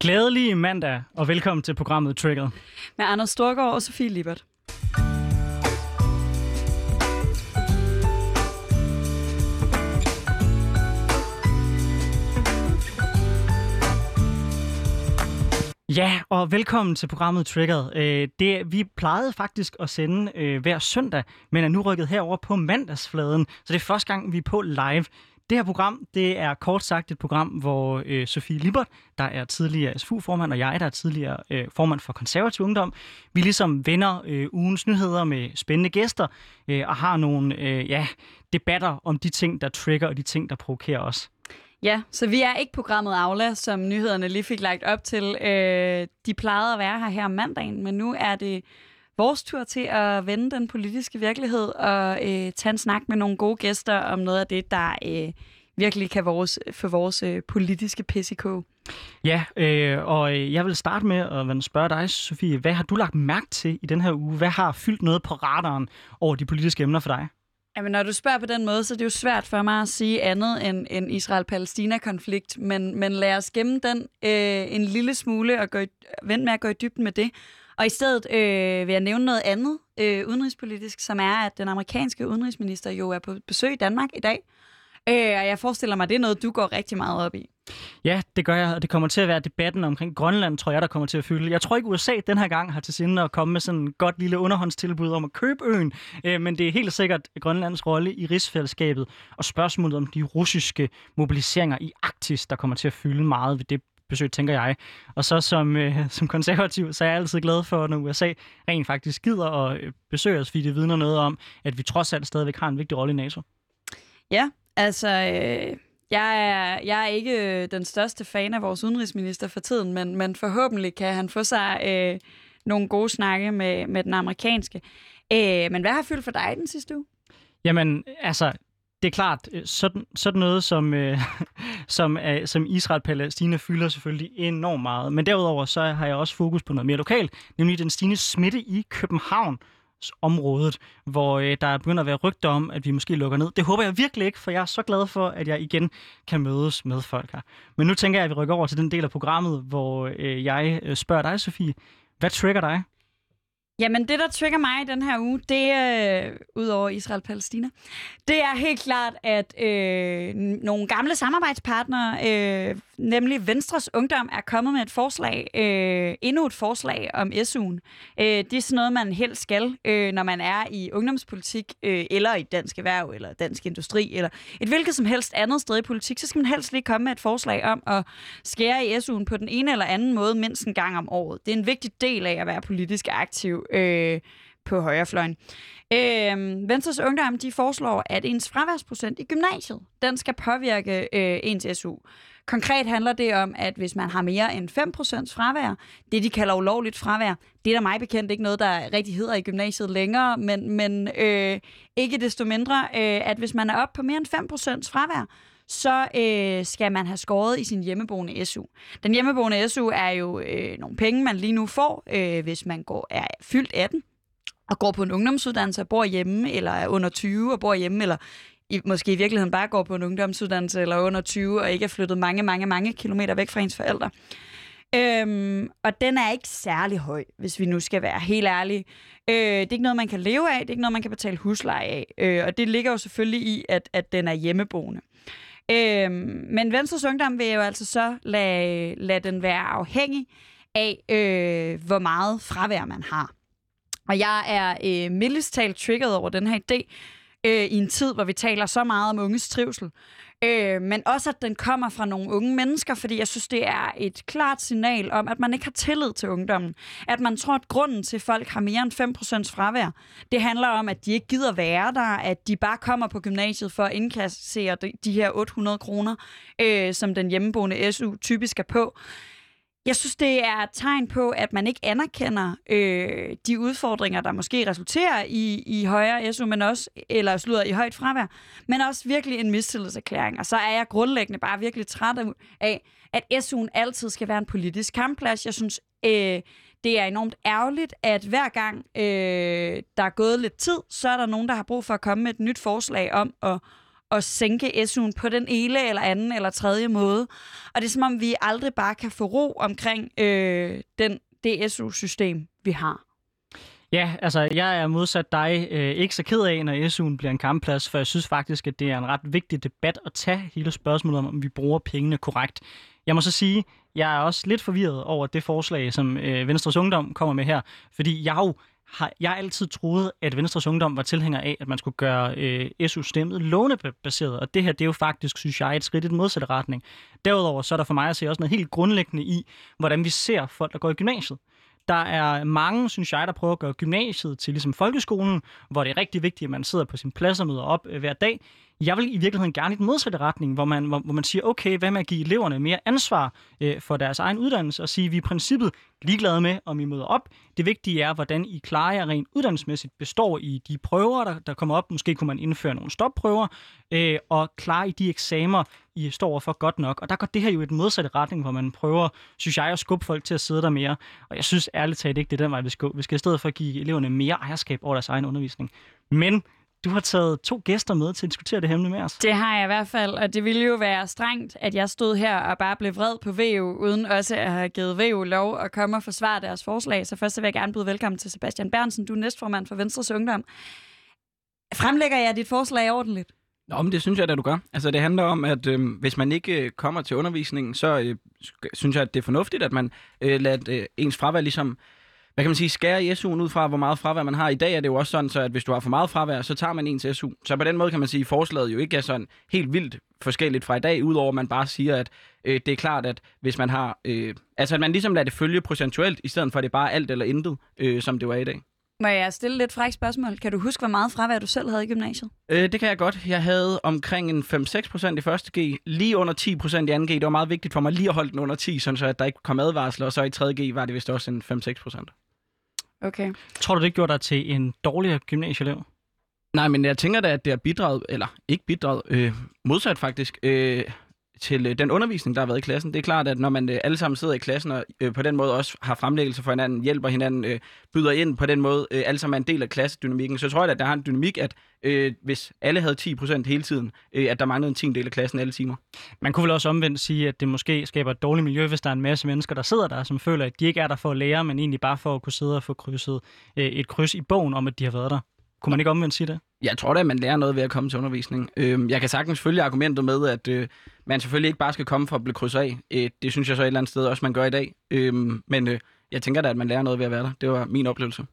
Glædelig mandag, og velkommen til programmet Trigger. Med Anders Storgård og Sofie Libert. Ja, og velkommen til programmet Triggered. Øh, det, vi plejede faktisk at sende øh, hver søndag, men er nu rykket herover på mandagsfladen, så det er første gang, vi er på live. Det her program, det er kort sagt et program, hvor øh, Sofie Libert, der er tidligere SFU-formand, og jeg, der er tidligere øh, formand for konservativ ungdom, vi ligesom vender øh, ugens nyheder med spændende gæster, øh, og har nogle øh, ja, debatter om de ting, der trigger, og de ting, der provokerer os. Ja, så vi er ikke programmet Aula, som nyhederne lige fik lagt op til. Øh, de plejede at være her her om mandagen, men nu er det vores tur til at vende den politiske virkelighed og øh, tage en snak med nogle gode gæster om noget af det, der øh, virkelig kan vores, for vores øh, politiske PCK. Ja, øh, og øh, jeg vil starte med at spørge dig, Sofie. Hvad har du lagt mærke til i den her uge? Hvad har fyldt noget på radaren over de politiske emner for dig? Jamen, når du spørger på den måde, så er det jo svært for mig at sige andet end en Israel-Palæstina-konflikt, men, men lad os gemme den øh, en lille smule og gå, vente med at gå i dybden med det. Og i stedet øh, vil jeg nævne noget andet øh, udenrigspolitisk, som er, at den amerikanske udenrigsminister jo er på besøg i Danmark i dag. Øh, og jeg forestiller mig, at det er noget, du går rigtig meget op i. Ja, det gør jeg, og det kommer til at være debatten omkring Grønland, tror jeg, der kommer til at fylde. Jeg tror ikke, USA den her gang har til sinde at komme med sådan et godt lille underhåndstilbud om at købe øen, øh, men det er helt sikkert Grønlands rolle i rigsfællesskabet og spørgsmålet om de russiske mobiliseringer i Arktis, der kommer til at fylde meget ved det besøg, tænker jeg. Og så som, øh, som konservativ, så er jeg altid glad for, når USA rent faktisk gider at øh, besøge os, fordi det vidner noget om, at vi trods alt stadigvæk har en vigtig rolle i NATO. Ja, altså... Øh jeg er, jeg er ikke øh, den største fan af vores udenrigsminister for tiden, men, men forhåbentlig kan han få sig øh, nogle gode snakke med, med den amerikanske. Øh, men hvad har fyldt for dig den sidste uge? Jamen, altså, det er klart, øh, sådan, sådan noget som, øh, som, øh, som Israel-Palæstina fylder selvfølgelig enormt meget. Men derudover så har jeg også fokus på noget mere lokalt, nemlig den stigende smitte i København området, hvor øh, der begynder at være rygter om, at vi måske lukker ned. Det håber jeg virkelig ikke, for jeg er så glad for, at jeg igen kan mødes med folk her. Men nu tænker jeg, at vi rykker over til den del af programmet, hvor øh, jeg øh, spørger dig, Sofie, hvad trigger dig? Jamen, det, der trigger mig i den her uge, det er, øh, ud over Israel-Palæstina, det er helt klart, at øh, nogle gamle samarbejdspartnere, øh, nemlig Venstres Ungdom, er kommet med et forslag, øh, endnu et forslag om SU'en. Øh, det er sådan noget, man helst skal, øh, når man er i ungdomspolitik, øh, eller i dansk erhverv, eller dansk industri, eller et hvilket som helst andet sted i politik, så skal man helst lige komme med et forslag om at skære i SU'en på den ene eller anden måde mindst en gang om året. Det er en vigtig del af at være politisk aktiv øh, på højrefløjen. Øh, Venstres Ungdom de foreslår, at ens fraværsprocent i gymnasiet, den skal påvirke øh, ens SU. Konkret handler det om, at hvis man har mere end 5% fravær, det de kalder ulovligt fravær, det er der mig bekendt ikke noget, der rigtig hedder i gymnasiet længere, men, men øh, ikke desto mindre, øh, at hvis man er oppe på mere end 5% fravær, så øh, skal man have skåret i sin hjemmeboende SU. Den hjemmeboende SU er jo øh, nogle penge, man lige nu får, øh, hvis man går er fyldt 18 og går på en ungdomsuddannelse og bor hjemme, eller er under 20 og bor hjemme, eller i, måske i virkeligheden bare går på en ungdomsuddannelse eller under 20 og ikke er flyttet mange, mange, mange kilometer væk fra ens forældre. Øhm, og den er ikke særlig høj, hvis vi nu skal være helt ærlige. Øh, det er ikke noget, man kan leve af, det er ikke noget, man kan betale husleje af. Øh, og det ligger jo selvfølgelig i, at, at den er hjemmeboende. Øhm, men Venstres Ungdom vil jo altså så lade, lade den være afhængig af, øh, hvor meget fravær man har. Og jeg er øh, mildest talt triggeret over den her idé, øh, i en tid, hvor vi taler så meget om unges trivsel. Øh, men også, at den kommer fra nogle unge mennesker, fordi jeg synes, det er et klart signal om, at man ikke har tillid til ungdommen. At man tror, at grunden til, at folk har mere end 5% fravær, det handler om, at de ikke gider være der, at de bare kommer på gymnasiet for at indkassere de, de her 800 kroner, øh, som den hjemmeboende SU typisk er på. Jeg synes, det er et tegn på, at man ikke anerkender øh, de udfordringer, der måske resulterer i, i højere SU, men også, eller slutter i højt fravær, men også virkelig en mistillidserklæring. Og så er jeg grundlæggende bare virkelig træt af, at SU'en altid skal være en politisk kampplads. Jeg synes, øh, det er enormt ærgerligt, at hver gang øh, der er gået lidt tid, så er der nogen, der har brug for at komme med et nyt forslag om at at sænke SU'en på den ene eller anden eller tredje måde. Og det er som om, vi aldrig bare kan få ro omkring øh, den, det SU-system, vi har. Ja, altså jeg er modsat dig øh, ikke så ked af, når SU'en bliver en kampplads, for jeg synes faktisk, at det er en ret vigtig debat at tage hele spørgsmålet om, om vi bruger pengene korrekt. Jeg må så sige, jeg er også lidt forvirret over det forslag, som øh, Venstres Ungdom kommer med her, fordi jeg jo har jeg altid troet, at Venstres Ungdom var tilhænger af, at man skulle gøre øh, SU-stemmet lånebaseret, og det her, det er jo faktisk, synes jeg, et skridt i den modsatte retning. Derudover så er der for mig at se også noget helt grundlæggende i, hvordan vi ser folk, der går i gymnasiet. Der er mange, synes jeg, der prøver at gøre gymnasiet til ligesom folkeskolen, hvor det er rigtig vigtigt, at man sidder på sin plads og møder op øh, hver dag. Jeg vil i virkeligheden gerne i den modsatte retning, hvor man, hvor, hvor man siger, okay, hvad med at give eleverne mere ansvar øh, for deres egen uddannelse, og sige, at vi er i princippet ligeglade med, om I møder op. Det vigtige er, hvordan I klarer jer rent uddannelsesmæssigt, består i de prøver, der, der kommer op. Måske kunne man indføre nogle stopprøver, øh, og klare i de eksamener, I står for godt nok. Og der går det her jo i den modsatte retning, hvor man prøver, synes jeg, at skubbe folk til at sidde der mere. Og jeg synes ærligt talt ikke, det er den vej, vi skal Vi skal i stedet for give eleverne mere ejerskab over deres egen undervisning. Men du har taget to gæster med til at diskutere det her med os. Det har jeg i hvert fald, og det ville jo være strengt, at jeg stod her og bare blev vred på VU, uden også at have givet VU lov at komme og forsvare deres forslag. Så først så vil jeg gerne byde velkommen til Sebastian Bernsen. Du er næstformand for Venstres Ungdom. Fremlægger jeg dit forslag ordentligt? Nå, men det synes jeg, at du gør. Altså, det handler om, at øh, hvis man ikke øh, kommer til undervisningen, så øh, synes jeg, at det er fornuftigt, at man øh, lader øh, ens fravær ligesom hvad kan man sige, skære i SU'en ud fra, hvor meget fravær man har. I dag er det jo også sådan, så at hvis du har for meget fravær, så tager man en til SU. Så på den måde kan man sige, at forslaget jo ikke er sådan helt vildt forskelligt fra i dag, udover at man bare siger, at øh, det er klart, at hvis man har... Øh, altså, at man ligesom lader det følge procentuelt, i stedet for at det er bare alt eller intet, øh, som det var i dag. Må jeg stille lidt fræk spørgsmål? Kan du huske, hvor meget fravær du selv havde i gymnasiet? Øh, det kan jeg godt. Jeg havde omkring en 5-6 procent i første G, lige under 10 procent i anden G. Det var meget vigtigt for mig lige at holde den under 10, så at der ikke kom advarsler, og så i tredje G var det vist også en 5-6 procent. Okay. Tror du, det gjorde dig til en dårligere gymnasieelev? Nej, men jeg tænker da, at det har bidraget, eller ikke bidraget, øh, modsat faktisk, øh, til øh, den undervisning, der har været i klassen. Det er klart, at når man øh, alle sammen sidder i klassen og øh, på den måde også har fremlæggelser for hinanden, hjælper hinanden, øh, byder ind på den måde, øh, alle sammen er en del af klassedynamikken, så tror jeg, at der har en dynamik, at øh, hvis alle havde 10% hele tiden, øh, at der manglede en tiendel af klassen alle timer. Man kunne vel også omvendt sige, at det måske skaber et dårligt miljø, hvis der er en masse mennesker, der sidder der, som føler, at de ikke er der for at lære, men egentlig bare for at kunne sidde og få krydset øh, et kryds i bogen om, at de har været der. Kunne man ikke omvendt sige det? Jeg tror da, at man lærer noget ved at komme til undervisning. Øh, jeg kan sagtens følge argumentet med, at øh, man selvfølgelig ikke bare skal komme for at blive krydset af. Øh, det synes jeg så et eller andet sted også, man gør i dag. Øh, men øh, jeg tænker da, at man lærer noget ved at være der. Det var min oplevelse.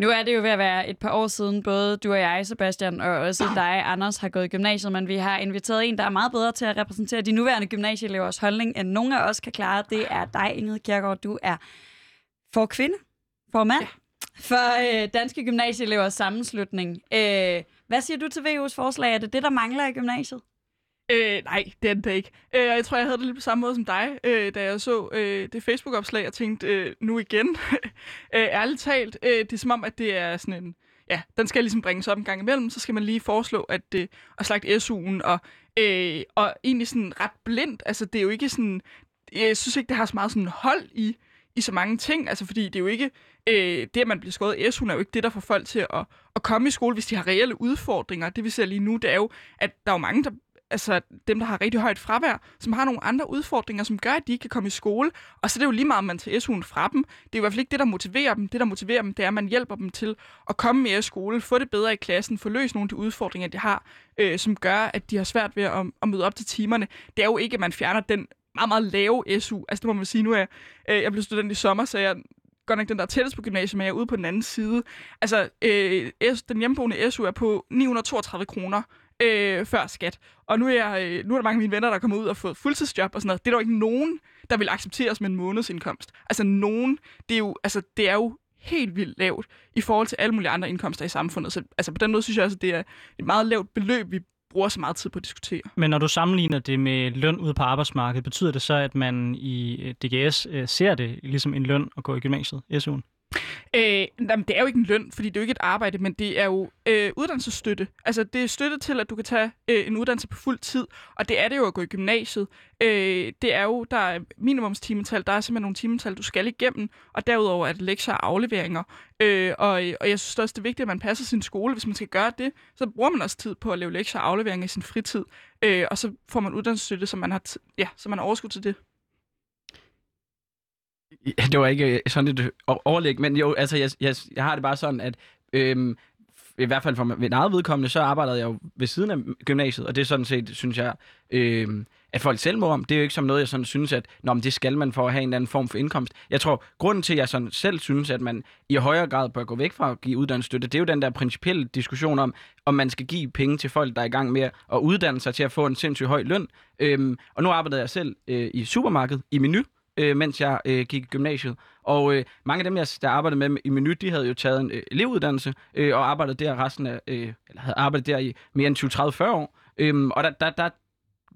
Nu er det jo ved at være et par år siden, både du og jeg, Sebastian, og også dig, Anders, har gået i gymnasiet, men vi har inviteret en, der er meget bedre til at repræsentere de nuværende gymnasieelevers holdning, end nogen af os kan klare. Det er dig, Ingrid Kjærgaard. Du er for kvinde, for mand, ja for øh, Danske Gymnasieelevers Sammenslutning. Øh, hvad siger du til VU's forslag? Er det det, der mangler i gymnasiet? Øh, nej, det er det ikke. Øh, jeg tror, jeg havde det lidt på samme måde som dig, øh, da jeg så øh, det Facebook-opslag og tænkte, øh, nu igen. øh, ærligt talt, øh, det er som om, at det er sådan en... Ja, den skal ligesom bringes op en gang imellem, så skal man lige foreslå at, øh, at slagte SU'en, og, øh, og egentlig sådan ret blindt. Altså, det er jo ikke sådan... Jeg synes ikke, det har så meget sådan hold i, i så mange ting, altså fordi det er jo ikke, øh, det at man bliver skåret i SU'en er jo ikke det, der får folk til at, at komme i skole, hvis de har reelle udfordringer. Det vi ser lige nu, det er jo, at der er jo mange, der altså dem, der har rigtig højt fravær, som har nogle andre udfordringer, som gør, at de ikke kan komme i skole. Og så er det jo lige meget, om man tager SU'en fra dem. Det er i hvert fald ikke det, der motiverer dem. Det, der motiverer dem, det er, at man hjælper dem til at komme mere i skole, få det bedre i klassen, få løst nogle af de udfordringer, de har, øh, som gør, at de har svært ved at, at møde op til timerne. Det er jo ikke, at man fjerner den meget, meget lave SU. Altså det må man sige, nu er øh, jeg blev student i sommer, så jeg godt nok den, der er tættest på gymnasiet, men jeg er ude på den anden side. Altså, øh, den hjemmeboende SU er på 932 kroner øh, før skat. Og nu er, jeg, øh, nu er der mange af mine venner, der er kommet ud og fået fuldtidsjob og sådan noget. Det er der jo ikke nogen, der vil acceptere som en månedsindkomst. Altså nogen, det er jo, altså, det er jo helt vildt lavt i forhold til alle mulige andre indkomster i samfundet. Så altså, på den måde synes jeg også, at det er et meget lavt beløb, vi bruger så meget tid på at diskutere. Men når du sammenligner det med løn ude på arbejdsmarkedet, betyder det så, at man i øh, DGS øh, ser det ligesom en løn at gå i gymnasiet, SU'en? Øh, jamen, det er jo ikke en løn, fordi det er jo ikke et arbejde, men det er jo øh, uddannelsesstøtte. Altså, det er støtte til, at du kan tage øh, en uddannelse på fuld tid, og det er det jo at gå i gymnasiet. Øh, det er jo, der er minimumstimetal, der er simpelthen nogle timetal, du skal igennem, og derudover er det lektier og afleveringer. Øh, og, og jeg synes også, det er vigtigt, at man passer sin skole. Hvis man skal gøre det, så bruger man også tid på at lave lektier og afleveringer i sin fritid, øh, og så får man uddannelsesstøtte, så man har, ja, så man har overskud til det. Ja, det var ikke øh, sådan et øh, overlæg, men jo, altså, jeg, jeg, jeg har det bare sådan, at øhm, i hvert fald for mit eget vedkommende, så arbejdede jeg jo ved siden af gymnasiet, og det er sådan set, synes jeg, øhm, at folk selv må om. Det er jo ikke som noget, jeg sådan synes, at Nå, men det skal man for at have en eller anden form for indkomst. Jeg tror, grunden til, at jeg sådan selv synes, at man i højere grad bør gå væk fra at give uddannelsesstøtte, det er jo den der principielle diskussion om, om man skal give penge til folk, der er i gang med at uddanne sig til at få en sindssygt høj løn. Øhm, og nu arbejdede jeg selv øh, i supermarkedet, i menu, øh, mens jeg øh, gik i gymnasiet. Og øh, mange af dem, jeg der arbejdede med i Menu, de havde jo taget en øh, elevuddannelse øh, og arbejdet der resten af, øh, eller havde arbejdet der i mere end 20-30-40 år. Øhm, og der, der, der,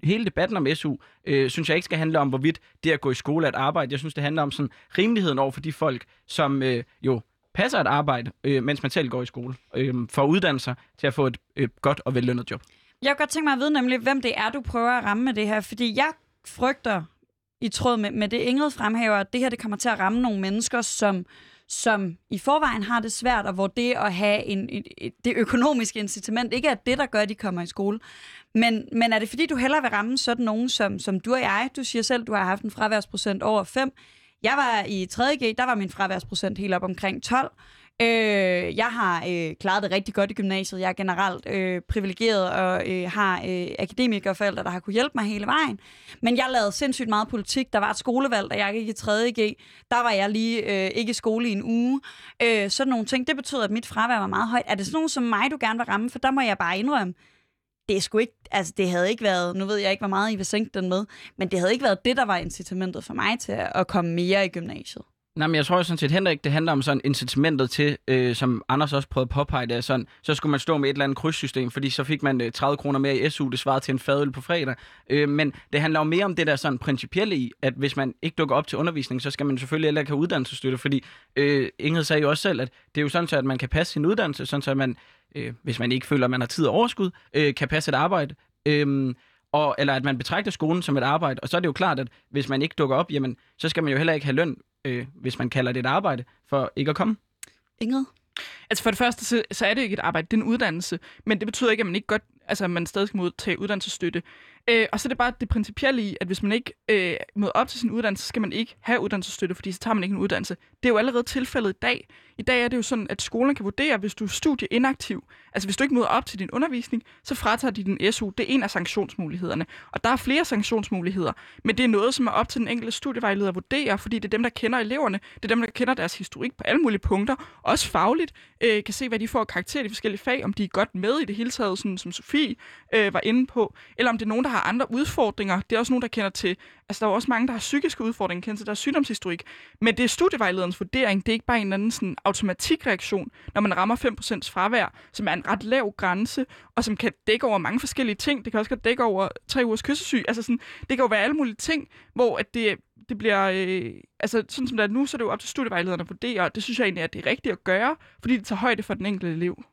hele debatten om SU, øh, synes jeg ikke skal handle om, hvorvidt det at gå i skole er et arbejde. Jeg synes, det handler om sådan rimeligheden over for de folk, som øh, jo passer et arbejde, øh, mens man selv går i skole, øh, for at uddanne sig til at få et øh, godt og vellønnet job. Jeg kunne godt tænke mig at vide nemlig, hvem det er, du prøver at ramme med det her, fordi jeg frygter i tråd med, med det Ingrid fremhæver, at det her det kommer til at ramme nogle mennesker, som, som i forvejen har det svært, og hvor det at have en, et, et, det økonomiske incitament ikke er det, der gør, at de kommer i skole. Men, men er det fordi, du hellere vil ramme sådan nogen som, som du og jeg? Du siger selv, du har haft en fraværsprocent over 5. Jeg var i 3.G, der var min fraværsprocent helt op omkring 12. Øh, jeg har øh, klaret det rigtig godt i gymnasiet. Jeg er generelt øh, privilegeret og øh, har øh, akademikerforældre, der har kunne hjælpe mig hele vejen. Men jeg lavede sindssygt meget politik. Der var et skolevalg, da jeg gik i 3.G. Der var jeg lige øh, ikke i skole i en uge. Øh, sådan nogle ting. Det betød, at mit fravær var meget højt. Er det sådan nogen som mig, du gerne vil ramme? For der må jeg bare indrømme, det er sgu ikke, altså det havde ikke været, nu ved jeg ikke, hvor meget I vil sænke den med, men det havde ikke været det, der var incitamentet for mig til at komme mere i gymnasiet. Nej, men jeg tror sådan set heller ikke, det handler om sådan incitamentet til, øh, som Anders også prøvede at påpege, det er sådan, så skulle man stå med et eller andet krydssystem, fordi så fik man øh, 30 kroner mere i SU, det svarede til en fadøl på fredag. Øh, men det handler jo mere om det der sådan principielle i, at hvis man ikke dukker op til undervisning, så skal man selvfølgelig heller ikke have uddannelsesstøtte, fordi øh, Ingrid sagde jo også selv, at det er jo sådan så, at man kan passe sin uddannelse, sådan så at man, øh, hvis man ikke føler, at man har tid og overskud, øh, kan passe et arbejde. Øh, og, eller at man betragter skolen som et arbejde. Og så er det jo klart, at hvis man ikke dukker op, jamen, så skal man jo heller ikke have løn øh, hvis man kalder det et arbejde, for ikke at komme? Ingrid? Altså for det første, så, så er det ikke et arbejde, det er en uddannelse. Men det betyder ikke, at man ikke godt, altså at man stadig skal modtage uddannelsesstøtte. Øh, og så er det bare det principielle i, at hvis man ikke øh, møder op til sin uddannelse, så skal man ikke have uddannelsesstøtte, fordi så tager man ikke en uddannelse. Det er jo allerede tilfældet i dag. I dag er det jo sådan, at skolen kan vurdere, hvis du er studieinaktiv, altså hvis du ikke møder op til din undervisning, så fratager de din SU. Det er en af sanktionsmulighederne. Og der er flere sanktionsmuligheder, men det er noget, som er op til den enkelte studievejleder at vurdere, fordi det er dem, der kender eleverne, det er dem, der kender deres historik på alle mulige punkter, også fagligt, øh, kan se, hvad de får karakter i de forskellige fag, om de er godt med i det hele taget, sådan, som Sofie øh, var inde på, eller om det er nogen, der har andre udfordringer. Det er også nogen, der kender til, altså der er også mange, der har psykiske udfordringer, kender til deres sygdomshistorik. Men det er studievejlederens vurdering, det er ikke bare en eller anden sådan, automatikreaktion, når man rammer 5% fravær, som er en ret lav grænse, og som kan dække over mange forskellige ting. Det kan også godt dække over tre ugers kyssesyg. Altså sådan, det kan jo være alle mulige ting, hvor at det, det bliver... Øh, altså sådan som det er nu, så er det jo op til studievejlederne at vurdere, og det synes jeg egentlig, at det er rigtigt at gøre, fordi det tager højde for den enkelte elev.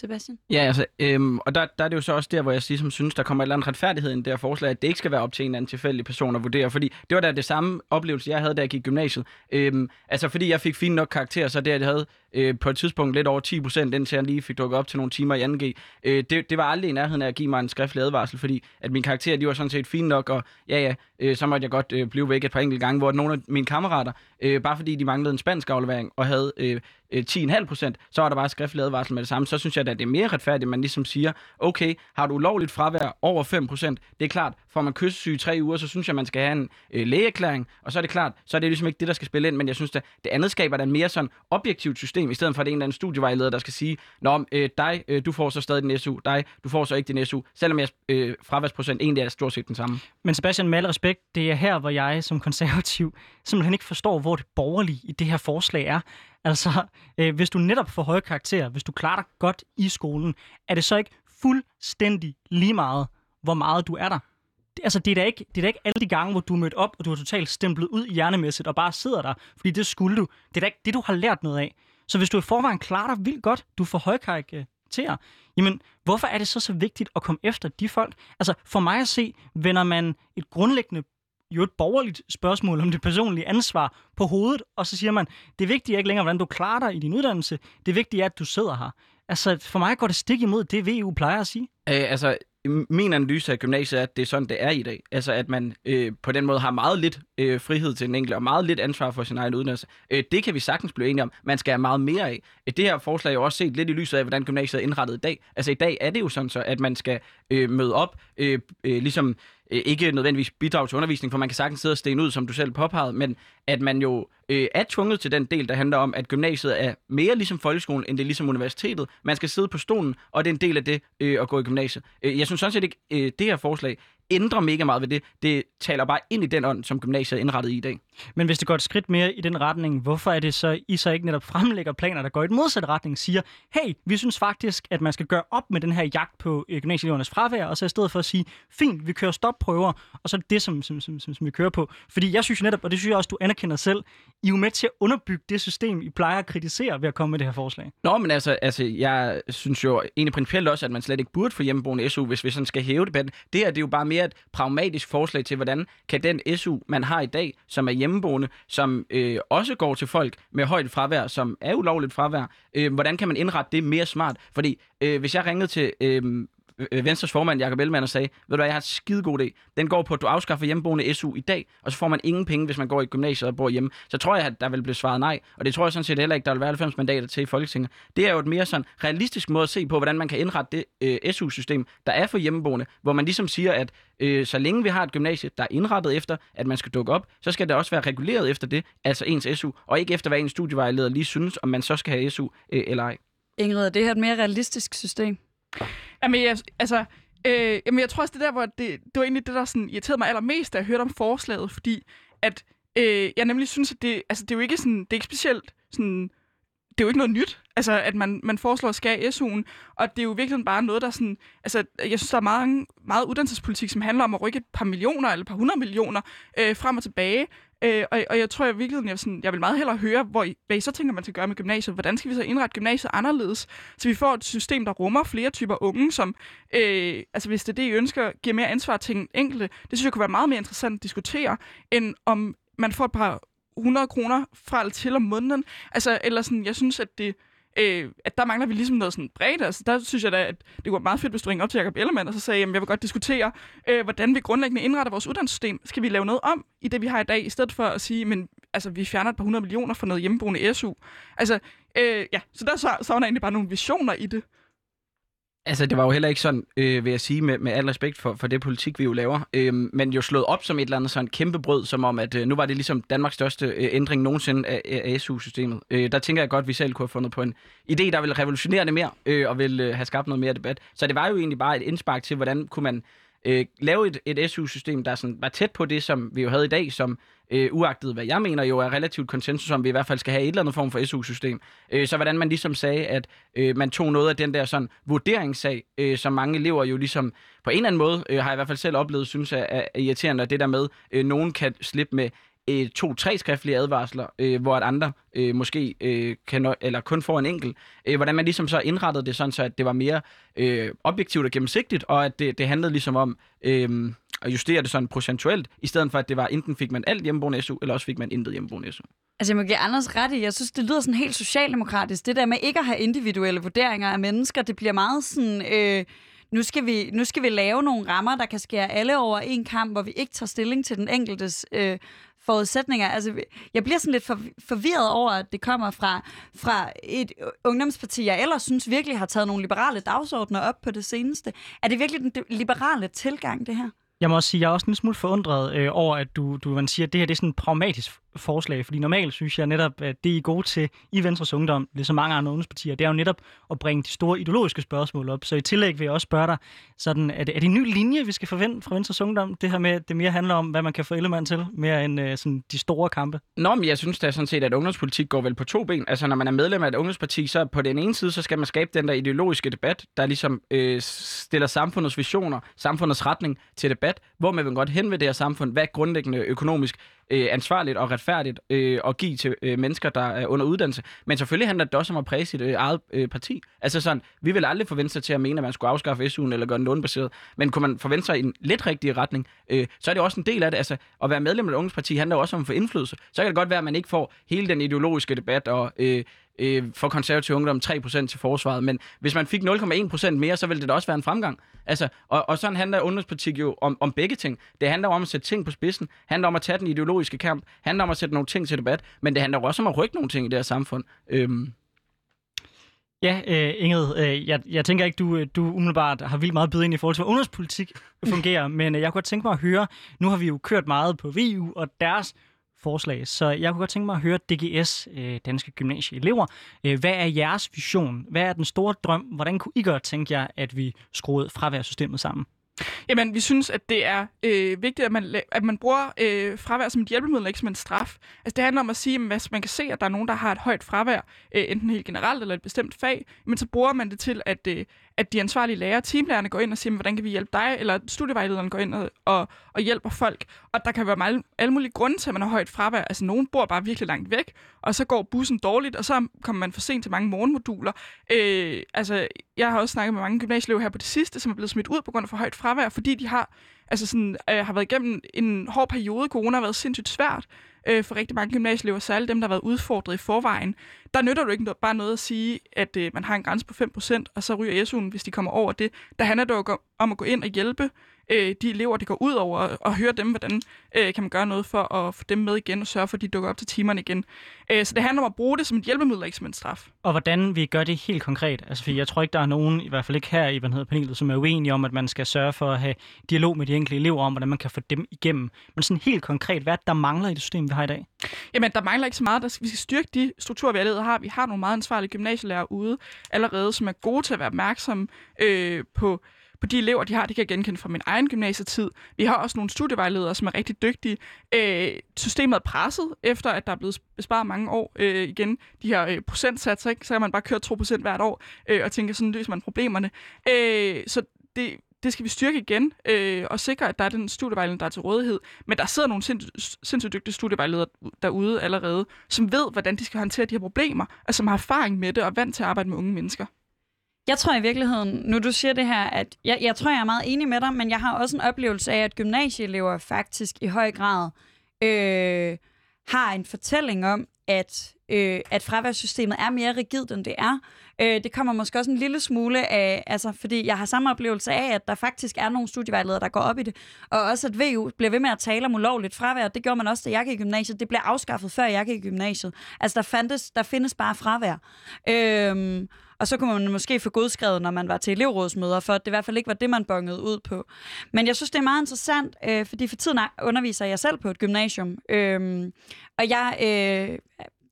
Sebastian? Ja, altså, øhm, og der, der er det jo så også der, hvor jeg ligesom synes, der kommer et eller andet retfærdighed i det her forslag, at det ikke skal være op til en eller anden tilfældig person at vurdere, fordi det var da det samme oplevelse, jeg havde, da jeg gik i gymnasiet. Øhm, altså, fordi jeg fik fine nok karakterer, så det, at jeg havde øh, på et tidspunkt lidt over 10 procent, indtil jeg lige fik dukket op til nogle timer i 2G, øh, det, det var aldrig i nærheden af at give mig en skriftlig advarsel, fordi at mine karakterer, de var sådan set fine nok, og ja, ja, øh, så måtte jeg godt øh, blive væk et par enkelte gange, hvor nogle af mine kammerater, øh, bare fordi de manglede en spansk aflevering og havde øh, øh 10,5 procent, så var der bare skriftlig advarsel med det samme. Så synes jeg, at det er mere retfærdigt, at man ligesom siger, okay, har du ulovligt fravær over 5 procent, det er klart, får man kyssesyge i tre uger, så synes jeg, man skal have en øh, lægeerklæring, og så er det klart, så er det ligesom ikke det, der skal spille ind, men jeg synes, at det andet skaber da mere sådan objektivt system, i stedet for at det er en eller anden studievejleder, der skal sige, Nå, øh, dig, øh, du får så stadig din SU, dig, du får så ikke din SU, selvom jeg øh, fraværsprocent egentlig er stort set den samme. Men Sebastian, med al respekt, det er her, hvor jeg som konservativ simpelthen ikke forstår, hvor det borgerlige i det her forslag er. Altså, øh, hvis du netop får høje karakterer, hvis du klarer dig godt i skolen, er det så ikke fuldstændig lige meget, hvor meget du er der? Altså, det, er da ikke, det er da ikke alle de gange, hvor du er mødt op, og du er totalt stemplet ud hjernemæssigt, og bare sidder der, fordi det skulle du. Det er da ikke det, du har lært noget af. Så hvis du i forvejen klarer dig vildt godt, du får højkarakterer, jamen, hvorfor er det så så vigtigt at komme efter de folk? Altså, for mig at se, vender man et grundlæggende jo et borgerligt spørgsmål om det personlige ansvar på hovedet, og så siger man, det vigtige er ikke længere, hvordan du klarer dig i din uddannelse, det vigtige er, at du sidder her. Altså, for mig går det stik imod det, VU plejer at sige. Øh, altså, min analyse af gymnasiet er, at det er sådan, det er i dag. Altså, at man øh, på den måde har meget lidt øh, frihed til den enkelte, og meget lidt ansvar for sin egen uddannelse. Øh, det kan vi sagtens blive enige om. Man skal have meget mere af. Øh, det her forslag er jo også set lidt i lyset af, hvordan gymnasiet er indrettet i dag. Altså, i dag er det jo sådan så, at man skal øh, møde op, øh, øh, ligesom Øh, ikke nødvendigvis bidrage til undervisning, for man kan sagtens sidde og stene ud, som du selv påpegede, men at man jo øh, er tvunget til den del, der handler om, at gymnasiet er mere ligesom folkeskolen, end det er ligesom universitetet. Man skal sidde på stolen, og det er en del af det øh, at gå i gymnasiet. Øh, jeg synes sådan set ikke, øh, det her forslag ændrer mega meget ved det. Det taler bare ind i den ånd, som gymnasiet er indrettet i i dag. Men hvis det går et skridt mere i den retning, hvorfor er det så, I så ikke netop fremlægger planer, der går i den modsatte retning, siger, hey, vi synes faktisk, at man skal gøre op med den her jagt på øh, gymnasieelevernes fravær, og så i stedet for at sige, fint, vi kører stopprøver, og så er det det, som, som, som, som, som vi kører på. Fordi jeg synes netop, og det synes jeg også, du anerkender selv, I er jo med til at underbygge det system, I plejer at kritisere ved at komme med det her forslag. Nå, men altså, altså jeg synes jo egentlig principielt også, at man slet ikke burde få hjemmeboende SU, hvis vi sådan skal hæve debatten. Det her det er jo bare mere et pragmatisk forslag til, hvordan kan den SU, man har i dag, som er hjemmeboende, som øh, også går til folk med højt fravær, som er ulovligt fravær, øh, hvordan kan man indrette det mere smart? Fordi øh, hvis jeg ringede til øh, Øh, Venstres formand, Jakob Ellemann, og sagde, ved du hvad, jeg har en skide god idé. Den går på, at du afskaffer hjemmeboende SU i dag, og så får man ingen penge, hvis man går i gymnasiet og bor hjemme. Så tror jeg, at der vil blive svaret nej, og det tror jeg sådan set heller ikke, der vil være 90 mandater til i Folketinget. Det er jo et mere sådan realistisk måde at se på, hvordan man kan indrette det øh, SU-system, der er for hjemmeboende, hvor man ligesom siger, at øh, så længe vi har et gymnasie, der er indrettet efter, at man skal dukke op, så skal det også være reguleret efter det, altså ens SU, og ikke efter, hvad en studievejleder lige synes, om man så skal have SU øh, eller ej. Ingrid, er det her et mere realistisk system? Jamen, jeg, altså, øh, jamen, jeg tror også, det der, hvor det, det var egentlig det, der sådan, irriterede mig allermest, da jeg hørte om forslaget, fordi at øh, jeg nemlig synes, at det, altså, det er jo ikke sådan, det er ikke specielt sådan, det er jo ikke noget nyt, altså, at man, man foreslår at skære SU'en, og det er jo virkelig bare noget, der sådan, altså, jeg synes, der er meget, meget uddannelsespolitik, som handler om at rykke et par millioner, eller et par hundrede millioner øh, frem og tilbage, Øh, og, og jeg tror i virkeligheden, jeg, sådan, jeg vil meget hellere høre, hvor I, hvad I så tænker, man skal gøre med gymnasiet. Hvordan skal vi så indrette gymnasiet anderledes, så vi får et system, der rummer flere typer unge, som, øh, altså hvis det er det, I ønsker, giver mere ansvar til en enkelte. Det synes jeg kunne være meget mere interessant at diskutere, end om man får et par 100 kroner fra eller til om måneden. Altså, eller sådan, jeg synes, at det, øh, at der mangler vi ligesom noget sådan bredt. Altså, der synes jeg da, at det var meget fedt, hvis du ringede op til Jacob Ellemann, og så sagde, at jeg vil godt diskutere, øh, hvordan vi grundlæggende indretter vores uddannelsessystem. Skal vi lave noget om i det, vi har i dag, i stedet for at sige, men altså, vi fjerner et par hundrede millioner for noget hjemmeboende SU. Altså, øh, ja, så der savner jeg egentlig bare nogle visioner i det. Altså, det var jo heller ikke sådan, øh, vil jeg sige, med, med al respekt for, for det politik, vi jo laver, øh, men jo slået op som et eller andet sådan kæmpe brød, som om, at øh, nu var det ligesom Danmarks største øh, ændring nogensinde af, af SU-systemet. Øh, der tænker jeg godt, at vi selv kunne have fundet på en idé, der ville revolutionere det mere, øh, og ville øh, have skabt noget mere debat. Så det var jo egentlig bare et indspark til, hvordan kunne man øh, lave et, et SU-system, der sådan var tæt på det, som vi jo havde i dag, som øh, uagtet hvad jeg mener jo er relativt konsensus om, vi i hvert fald skal have et eller andet form for SU-system. Øh, så hvordan man ligesom sagde, at øh, man tog noget af den der sådan vurderingssag, øh, som mange elever jo ligesom på en eller anden måde, øh, har jeg i hvert fald selv oplevet, synes er, er irriterende, det der med, øh, nogen kan slippe med øh, to-tre skriftlige advarsler, øh, hvor at andre øh, måske øh, kan, eller kun får en enkelt. Øh, hvordan man ligesom så indrettede det sådan, så at det var mere øh, objektivt og gennemsigtigt, og at det, det handlede ligesom om øh, at justere det sådan procentuelt, i stedet for at det var enten fik man alt hjemmeboende SU, eller også fik man intet hjemmeboende SU. Altså, jeg må give Anders ret i, jeg synes, det lyder sådan helt socialdemokratisk. Det der med ikke at have individuelle vurderinger af mennesker, det bliver meget sådan... Øh, nu skal, vi, nu skal vi lave nogle rammer, der kan skære alle over en kamp, hvor vi ikke tager stilling til den enkeltes øh, forudsætninger. Altså, jeg bliver sådan lidt for, forvirret over, at det kommer fra, fra et ungdomsparti, jeg ellers synes virkelig har taget nogle liberale dagsordner op på det seneste. Er det virkelig den liberale tilgang, det her? Jeg må også sige, jeg er også en smule forundret øh, over, at du, du man siger, at det her det er sådan en pragmatisk forslag, fordi normalt synes jeg netop, at det I er gode til i Venstres Ungdom, ligesom er så mange andre ungdomspartier, det er jo netop at bringe de store ideologiske spørgsmål op. Så i tillæg vil jeg også spørge dig, sådan, er, det, er det en ny linje, vi skal forvente fra Venstres Ungdom? Det her med, at det mere handler om, hvad man kan få Ellemann til, mere end øh, sådan, de store kampe? Nå, men jeg synes da sådan set, at ungdomspolitik går vel på to ben. Altså, når man er medlem af et ungdomsparti, så på den ene side, så skal man skabe den der ideologiske debat, der ligesom øh, stiller samfundets visioner, samfundets retning til debat debat, hvor man vil godt hen ved det her samfund, hvad er grundlæggende økonomisk øh, ansvarligt og retfærdigt øh, at give til øh, mennesker, der er under uddannelse. Men selvfølgelig handler det også om at præge sit øh, eget øh, parti. Altså sådan, vi vil aldrig forvente sig til at mene, at man skulle afskaffe SU'en eller gøre den lånebaseret. Men kunne man forvente sig i en lidt rigtig retning, øh, så er det også en del af det. Altså, at være medlem af et ungdomsparti handler også om at få indflydelse. Så kan det godt være, at man ikke får hele den ideologiske debat og øh, øh, for konservativ ungdom 3% til forsvaret, men hvis man fik 0,1% mere, så ville det da også være en fremgang. Altså, og, og sådan handler ungdomspolitik jo om, om begge ting. Det handler om at sætte ting på spidsen, handler om at tage den ideologiske kamp, handler om at sætte nogle ting til debat, men det handler også om at rykke nogle ting i det her samfund. Øhm. Ja, øh, Ingrid, øh, jeg, jeg tænker ikke, du, øh, du umiddelbart har vildt meget byde ind i forhold til, hvordan ungdomspolitik fungerer, men øh, jeg kunne godt tænke mig at høre, nu har vi jo kørt meget på VU og deres forslag. Så jeg kunne godt tænke mig at høre DGS, øh, Danske Gymnasieelever. Øh, hvad er jeres vision? Hvad er den store drøm? Hvordan kunne I godt tænke jer, at vi skruede fraværssystemet sammen? Jamen, vi synes, at det er øh, vigtigt, at man, at man bruger øh, fravær som et hjælpemiddel, ikke som en straf. Altså, det handler om at sige, at hvis man kan se, at der er nogen, der har et højt fravær, øh, enten helt generelt eller et bestemt fag, men så bruger man det til, at, øh, at de ansvarlige lærere, teamlærerne går ind og siger, hvordan kan vi hjælpe dig, eller studievejlederen går ind og, og, og hjælper folk. Og der kan være meget, alle mulige grunde til, at man har højt fravær. Altså, nogen bor bare virkelig langt væk, og så går bussen dårligt, og så kommer man for sent til mange morgenmoduler. Øh, altså, jeg har også snakket med mange gymnasieelever her på det sidste, som er blevet smidt ud på grund af for højt fravær, fordi de har, altså sådan, øh, har været igennem en hård periode. Corona har været sindssygt svært øh, for rigtig mange gymnasieelever, særligt dem, der har været udfordret i forvejen. Der nytter du ikke bare noget at sige, at øh, man har en grænse på 5%, og så ryger SU'en, hvis de kommer over det. Der handler det jo om at gå ind og hjælpe øh, de elever, det går ud over, og høre dem, hvordan øh, kan man gøre noget for at få dem med igen, og sørge for, at de dukker op til timerne igen. Øh, så det handler om at bruge det som et hjælpemiddel, ikke som en straf. Og hvordan vi gør det helt konkret? Altså, fordi jeg tror ikke, der er nogen, i hvert fald ikke her i hvad hedder, panelet, som er uenige om, at man skal sørge for at have dialog med de enkelte elever om, hvordan man kan få dem igennem. Men sådan helt konkret, hvad der mangler i det system, vi har i dag? Jamen, der mangler ikke så meget. Der skal, vi skal styrke de strukturer, vi allerede har. Vi har nogle meget ansvarlige gymnasielærer ude allerede, som er gode til at være opmærksomme øh, på på de elever, de har. Det kan jeg genkende fra min egen gymnasietid. Vi har også nogle studievejledere, som er rigtig dygtige. Øh, systemet er presset, efter at der er blevet sparet mange år øh, igen. De her øh, procentsatser, ikke? så kan man bare køre 2% hvert år øh, og tænke, sådan løser man problemerne. Øh, så det, det skal vi styrke igen, øh, og sikre, at der er den studievejledning, der er til rådighed. Men der sidder nogle sinds- sindssygt dygtige studievejledere derude allerede, som ved, hvordan de skal håndtere de her problemer, og som har erfaring med det og er vant til at arbejde med unge mennesker. Jeg tror i virkeligheden, nu du siger det her, at jeg, jeg tror, jeg er meget enig med dig, men jeg har også en oplevelse af, at gymnasieelever faktisk i høj grad øh, har en fortælling om, at, øh, at fraværssystemet er mere rigidt, end det er. Øh, det kommer måske også en lille smule af, altså, fordi jeg har samme oplevelse af, at der faktisk er nogle studievejledere, der går op i det, og også at VU bliver ved med at tale om ulovligt fravær. Det gjorde man også, da jeg gik i gymnasiet. Det blev afskaffet, før jeg gik i gymnasiet. Altså, der, fandtes, der findes bare fravær. Øh, og så kunne man måske få godskrevet, når man var til elevrådsmøder, for det i hvert fald ikke var det, man bongede ud på. Men jeg synes, det er meget interessant, øh, fordi for tiden underviser jeg selv på et gymnasium. Øh, og jeg... Øh,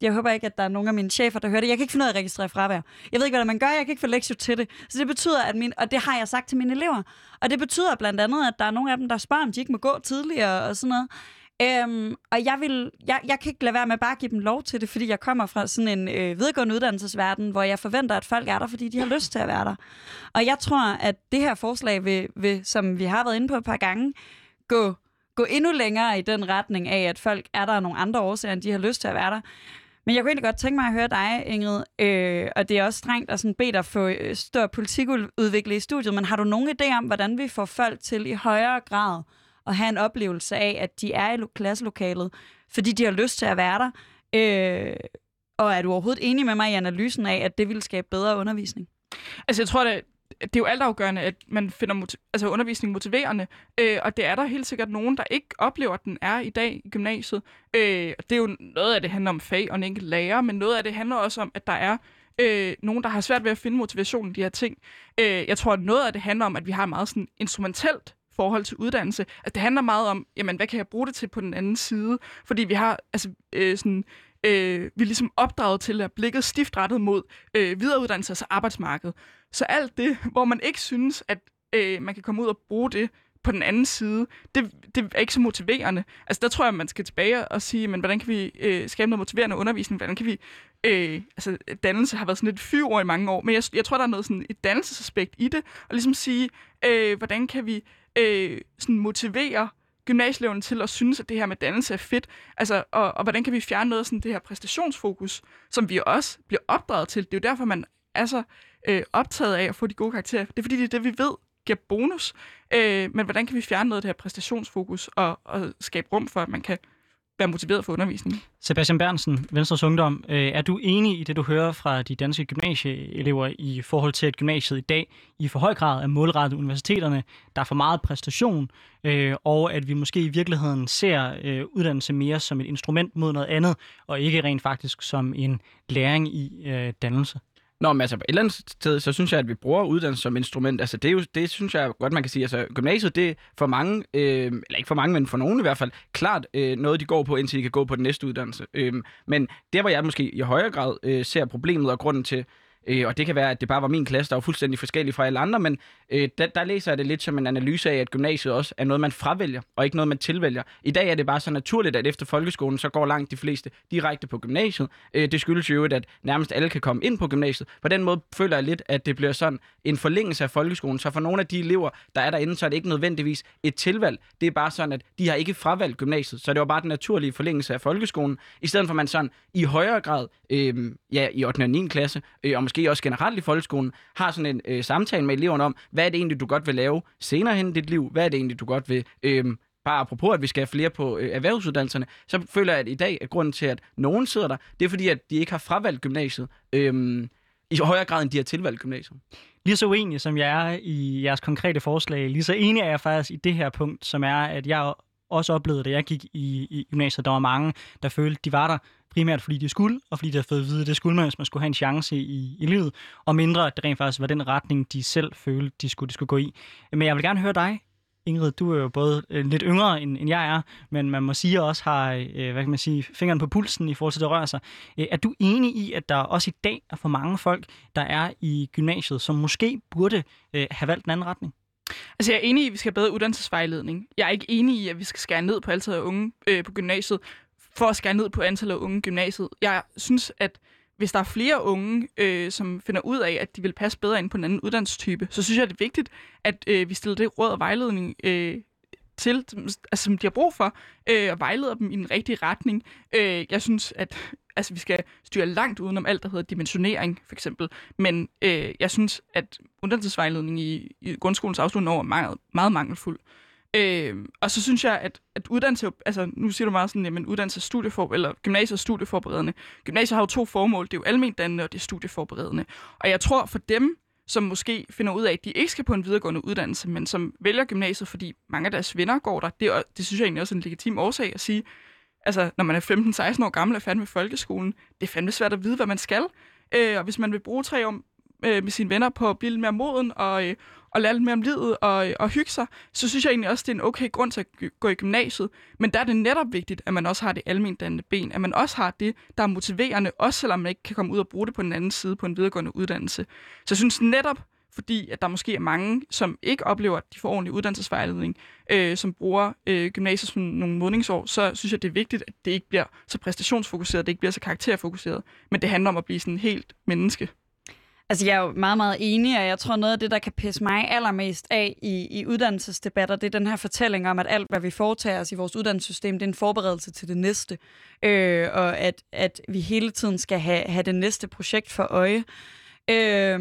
jeg håber ikke, at der er nogen af mine chefer, der hører det. Jeg kan ikke finde ud af at registrere fravær. Jeg ved ikke, hvad man gør. Jeg kan ikke få lektier til det. Så det betyder, at min, og det har jeg sagt til mine elever. Og det betyder blandt andet, at der er nogle af dem, der spørger, om de ikke må gå tidligere og sådan noget. Øhm, og jeg, vil, jeg, jeg kan ikke lade være med bare at give dem lov til det, fordi jeg kommer fra sådan en øh, videregående uddannelsesverden, hvor jeg forventer, at folk er der, fordi de har lyst til at være der. Og jeg tror, at det her forslag vil, vil som vi har været inde på et par gange, gå, gå endnu længere i den retning af, at folk er der af nogle andre årsager, end de har lyst til at være der. Men jeg kunne egentlig godt tænke mig at høre dig, Ingrid, øh, og det er også strengt at sådan bede dig få større stor politikudvikle i studiet, men har du nogen idé om, hvordan vi får folk til i højere grad at have en oplevelse af, at de er i klasselokalet, fordi de har lyst til at være der. Øh, og er du overhovedet enig med mig i analysen af, at det vil skabe bedre undervisning? Altså, jeg tror, det, det er jo altafgørende, at man finder motiv- altså undervisning motiverende, øh, og det er der helt sikkert nogen, der ikke oplever, at den er i dag i gymnasiet. Øh, det er jo noget af det handler om fag og en enkelt lærer, men noget af det handler også om, at der er øh, nogen, der har svært ved at finde motivation i de her ting. Øh, jeg tror, at noget af det handler om, at vi har meget sådan instrumentelt forhold til uddannelse. Altså, det handler meget om, jamen, hvad kan jeg bruge det til på den anden side? Fordi vi har, altså, øh, sådan, øh, vi er ligesom opdraget til at blikket stift rettet mod øh, videreuddannelse, altså arbejdsmarkedet. Så alt det, hvor man ikke synes, at øh, man kan komme ud og bruge det på den anden side, det, det er ikke så motiverende. Altså der tror jeg, man skal tilbage og sige, men hvordan kan vi øh, skabe noget motiverende undervisning? Hvordan kan vi øh, altså, dannelse har været sådan lidt fyr over i mange år, men jeg, jeg tror, der er noget sådan et dannelsesaspekt i det, og ligesom sige, øh, hvordan kan vi øh, sådan motivere gymnasieeleverne til at synes, at det her med dannelse er fedt, altså, og, og hvordan kan vi fjerne noget af sådan det her præstationsfokus, som vi også bliver opdraget til. Det er jo derfor, man er så øh, optaget af at få de gode karakterer. Det er fordi, det er det, vi ved giver bonus. Øh, men hvordan kan vi fjerne noget af det her præstationsfokus og, og skabe rum for, at man kan være motiveret for undervisning. Sebastian Bernsen, Venstres Ungdom, øh, er du enig i det, du hører fra de danske gymnasieelever i forhold til, at gymnasiet i dag i for høj grad er målrettet universiteterne, der er for meget præstation, øh, og at vi måske i virkeligheden ser øh, uddannelse mere som et instrument mod noget andet, og ikke rent faktisk som en læring i øh, dannelse? Nå, men altså et eller andet sted, så synes jeg, at vi bruger uddannelse som instrument. Altså det, er jo, det synes jeg godt, man kan sige. Altså gymnasiet, det er for mange, øh, eller ikke for mange, men for nogen i hvert fald, klart øh, noget, de går på, indtil de kan gå på den næste uddannelse. Øh, men der, hvor jeg måske i højere grad øh, ser problemet og grunden til, Øh, og det kan være, at det bare var min klasse, der var fuldstændig forskellig fra alle andre, men øh, der, der læser jeg det lidt som en analyse af, at gymnasiet også er noget, man fravælger, og ikke noget, man tilvælger. I dag er det bare så naturligt, at efter folkeskolen, så går langt de fleste direkte på gymnasiet. Øh, det skyldes jo, at nærmest alle kan komme ind på gymnasiet. På den måde føler jeg lidt, at det bliver sådan en forlængelse af folkeskolen. Så for nogle af de elever, der er derinde, så er det ikke nødvendigvis et tilvalg. Det er bare sådan, at de har ikke fravalgt gymnasiet. Så det var bare den naturlige forlængelse af folkeskolen. I stedet for, at man sådan i højere grad, øh, ja, i 8. og 9. klasse, øh, og måske også generelt i folkeskolen, har sådan en øh, samtale med eleverne om, hvad er det egentlig, du godt vil lave senere hen i dit liv? Hvad er det egentlig, du godt vil... Øh, bare apropos, at vi skal have flere på øh, erhvervsuddannelserne, så føler jeg, at i dag er grunden til, at nogen sidder der, det er fordi, at de ikke har fravalgt gymnasiet øh, i højere grad, end de har tilvalgt gymnasiet. Lige så uenig som jeg er i jeres konkrete forslag, lige så enig er jeg faktisk i det her punkt, som er, at jeg også oplevede, da jeg gik i, i gymnasiet, der var mange, der følte, de var der primært fordi de skulle, og fordi de havde fået at vide, at det skulle man, hvis man skulle have en chance i, i livet, og mindre, at det rent faktisk var den retning, de selv følte, de skulle, de skulle gå i. Men jeg vil gerne høre dig, Ingrid, du er jo både øh, lidt yngre, end, end jeg er, men man må sige også har, øh, hvad kan man sige, fingeren på pulsen i forhold til, at det rører sig. Øh, er du enig i, at der også i dag er for mange folk, der er i gymnasiet, som måske burde øh, have valgt en anden retning? Altså, jeg er enig i, at vi skal have bedre uddannelsesvejledning. Jeg er ikke enig i, at vi skal skære ned på antallet af unge øh, på gymnasiet, for at skære ned på antallet af unge i gymnasiet. Jeg synes, at hvis der er flere unge, øh, som finder ud af, at de vil passe bedre ind på en anden uddannelsestype, så synes jeg, det er vigtigt, at øh, vi stiller det råd og vejledning øh, til, altså, som de har brug for, øh, og vejleder dem i den rigtige retning. Øh, jeg synes, at altså, vi skal styre langt udenom alt, der hedder dimensionering, for eksempel. Men øh, jeg synes, at uddannelsesvejledning i, i grundskolens afslutning år er meget, meget mangelfuld. Øh, og så synes jeg, at, at uddannelse, altså nu siger du meget sådan, jamen uddannelse er studiefor, eller gymnasiet er studieforberedende. Gymnasiet har jo to formål, det er jo almindannende, og det er studieforberedende. Og jeg tror for dem, som måske finder ud af, at de ikke skal på en videregående uddannelse, men som vælger gymnasiet, fordi mange af deres venner går der, det, det synes jeg egentlig også er en legitim årsag at sige, altså når man er 15-16 år gammel og færdig med folkeskolen, det er fandme svært at vide, hvad man skal. Øh, og hvis man vil bruge tre år øh, med sine venner på at blive lidt mere moden og, øh, og lære lidt mere om livet og, og hygge sig, så synes jeg egentlig også, det er en okay grund til at gå i gymnasiet. Men der er det netop vigtigt, at man også har det almindannende ben, at man også har det, der er motiverende, også selvom man ikke kan komme ud og bruge det på den anden side på en videregående uddannelse. Så jeg synes netop, fordi at der måske er mange, som ikke oplever, at de får ordentlig uddannelsesvejledning, øh, som bruger øh, gymnasiet som nogle modningsår, så synes jeg, det er vigtigt, at det ikke bliver så præstationsfokuseret, det ikke bliver så karakterfokuseret, men det handler om at blive sådan helt menneske. Altså, jeg er jo meget, meget enig, og jeg tror, noget af det, der kan pisse mig allermest af i, i uddannelsesdebatter, det er den her fortælling om, at alt, hvad vi foretager os i vores uddannelsessystem, det er en forberedelse til det næste. Øh, og at, at vi hele tiden skal have, have det næste projekt for øje. Øh,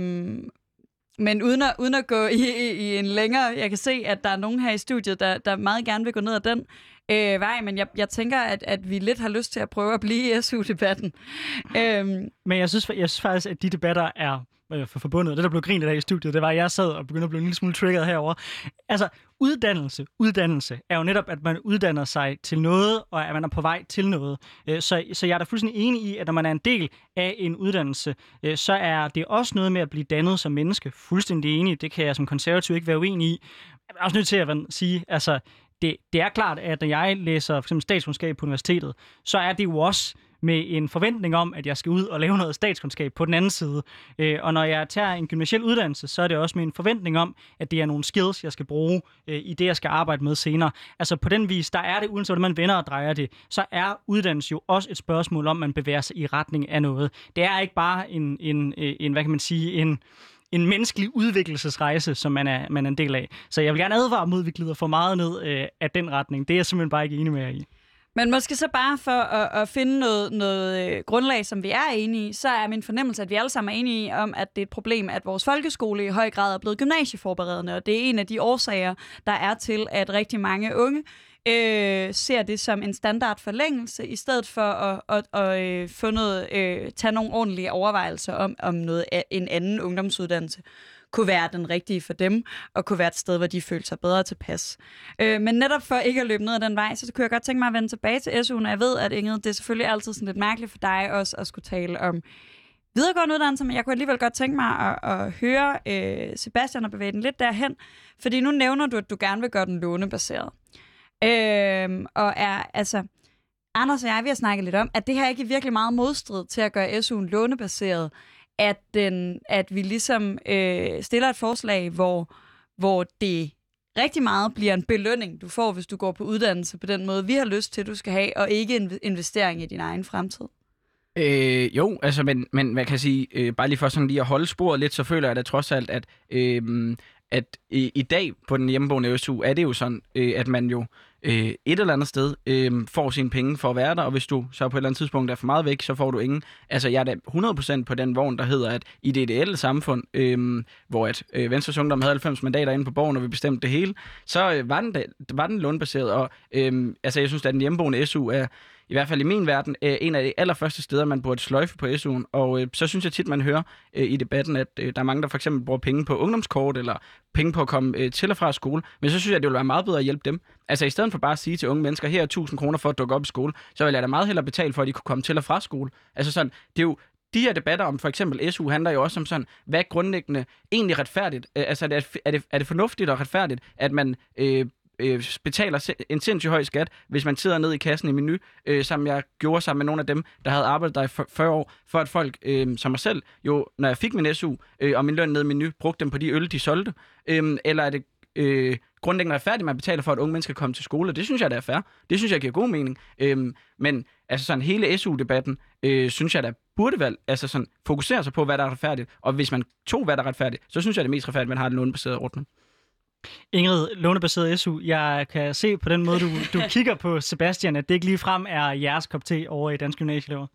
men uden at, uden at gå i, i, i en længere... Jeg kan se, at der er nogen her i studiet, der, der meget gerne vil gå ned ad den øh, vej, men jeg, jeg tænker, at, at vi lidt har lyst til at prøve at blive i SU-debatten. øhm. Men jeg synes, jeg synes faktisk, at de debatter er øh, for forbundet. Det, der blev grinet af i studiet, det var, at jeg sad og begyndte at blive en lille smule triggeret herover. Altså, uddannelse, uddannelse er jo netop, at man uddanner sig til noget, og at man er på vej til noget. Øh, så, så jeg er da fuldstændig enig i, at når man er en del af en uddannelse, øh, så er det også noget med at blive dannet som menneske. Fuldstændig enig. Det kan jeg som konservativ ikke være uenig i. Jeg er også nødt til at sige, altså, det, det er klart, at når jeg læser for eksempel statskundskab på universitetet, så er det jo også med en forventning om, at jeg skal ud og lave noget statskundskab på den anden side. Øh, og når jeg tager en gymnasiel uddannelse, så er det også med en forventning om, at det er nogle skills, jeg skal bruge øh, i det, jeg skal arbejde med senere. Altså på den vis, der er det, uanset hvordan man vender og drejer det, så er uddannelse jo også et spørgsmål om, man bevæger sig i retning af noget. Det er ikke bare en, en, øh, en hvad kan man sige, en en menneskelig udviklingsrejse, som man er, man er en del af. Så jeg vil gerne advare mod, at vi glider for meget ned øh, af den retning. Det er jeg simpelthen bare ikke enig med jer i. Men måske så bare for at, at finde noget, noget øh, grundlag, som vi er enige i, så er min fornemmelse, at vi alle sammen er enige om, at det er et problem, at vores folkeskole i høj grad er blevet gymnasieforberedende, og det er en af de årsager, der er til, at rigtig mange unge øh, ser det som en standard forlængelse, i stedet for at, at, at, at få noget, øh, tage nogle ordentlige overvejelser om, om noget, en anden ungdomsuddannelse kunne være den rigtige for dem, og kunne være et sted, hvor de følte sig bedre tilpas. Øh, men netop for ikke at løbe ned ad den vej, så kunne jeg godt tænke mig at vende tilbage til SU'en, og jeg ved, at Inge, det er selvfølgelig altid sådan lidt mærkeligt for dig også at skulle tale om videregående uddannelse, men jeg kunne alligevel godt tænke mig at, at høre øh, Sebastian og bevæge den lidt derhen, fordi nu nævner du, at du gerne vil gøre den lånebaseret. Øh, og er, altså, Anders og jeg, vi har snakket lidt om, at det her ikke er virkelig meget modstrid til at gøre SU'en lånebaseret, at, den, at vi ligesom øh, stiller et forslag, hvor, hvor det rigtig meget bliver en belønning, du får, hvis du går på uddannelse på den måde, vi har lyst til, du skal have, og ikke en investering i din egen fremtid. Øh, jo, altså, men, men hvad kan jeg sige, øh, bare lige for sådan lige at holde sporet lidt, så føler jeg da trods alt, at, øh, at i, i dag på den hjemmeboende SU, er det jo sådan, øh, at man jo øh, et eller andet sted øh, får sine penge for at være der, og hvis du så på et eller andet tidspunkt er for meget væk, så får du ingen. Altså jeg er da 100% på den vogn, der hedder, at i det ideelle samfund, øh, hvor at øh, Venstres Ungdom havde 90 mandater inde på borgen, og vi bestemte det hele, så øh, var, den da, var den lånbaseret, og øh, altså jeg synes, at den hjemmeboende SU er i hvert fald i min verden, øh, en af de allerførste steder, man burde sløjfe på SU'en. Og øh, så synes jeg tit, man hører øh, i debatten, at øh, der er mange, der for eksempel bruger penge på ungdomskort, eller penge på at komme øh, til og fra skole. Men så synes jeg, det ville være meget bedre at hjælpe dem. Altså i stedet for bare at sige til unge mennesker, her er 1000 kroner for at dukke op i skole, så vil jeg da meget hellere betale for, at de kunne komme til og fra skole. Altså sådan, det er jo, de her debatter om for eksempel SU handler jo også om sådan, hvad er grundlæggende egentlig retfærdigt? Øh, altså er det, er, det, er det fornuftigt og retfærdigt, at man øh, øh, betaler en sindssygt høj skat, hvis man sidder ned i kassen i menu, øh, som jeg gjorde sammen med nogle af dem, der havde arbejdet der i 40 år, for at folk øh, som mig selv, jo, når jeg fik min SU øh, og min løn ned i menu, brugte dem på de øl, de solgte. Øh, eller er det øh, grundlæggende retfærdigt, man betaler for, at unge mennesker kommer til skole. Det synes jeg, der er fair. Det synes jeg giver god mening. Øhm, men altså sådan hele SU-debatten, øh, synes jeg, der burde vel altså sådan, fokusere sig på, hvad der er retfærdigt. Og hvis man tog, hvad der er retfærdigt, så synes jeg, det er mest retfærdigt, at man har en lånebaseret ordning. Ingrid, lånebaseret SU, jeg kan se på den måde, du, du kigger på Sebastian, at det ikke lige frem er jeres kop te over i Dansk Gymnasieelever.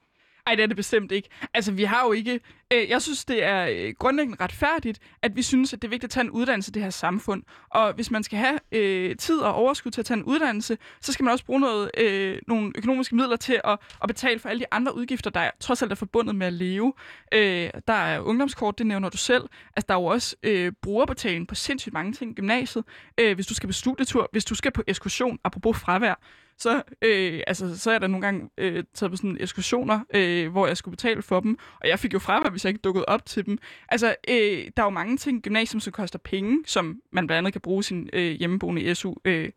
Ej, det er det bestemt ikke. Altså, vi har jo ikke... Øh, jeg synes, det er øh, grundlæggende retfærdigt, at vi synes, at det er vigtigt at tage en uddannelse i det her samfund. Og hvis man skal have øh, tid og overskud til at tage en uddannelse, så skal man også bruge noget, øh, nogle økonomiske midler til at, at betale for alle de andre udgifter, der er, trods alt er forbundet med at leve. Øh, der er ungdomskort, det nævner du selv. Altså, der er jo også øh, brugerbetaling på sindssygt mange ting i gymnasiet. Øh, hvis du skal på studietur, hvis du skal på ekskursion, apropos fravær, så, øh, altså, så er der nogle gange øh, taget på sådan ekskursioner, øh, hvor jeg skulle betale for dem, og jeg fik jo fravær, hvis jeg ikke dukkede op til dem. Altså, øh, der er jo mange ting i gymnasium, som koster penge, som man blandt andet kan bruge sin øh, hjemmeboende SU øh,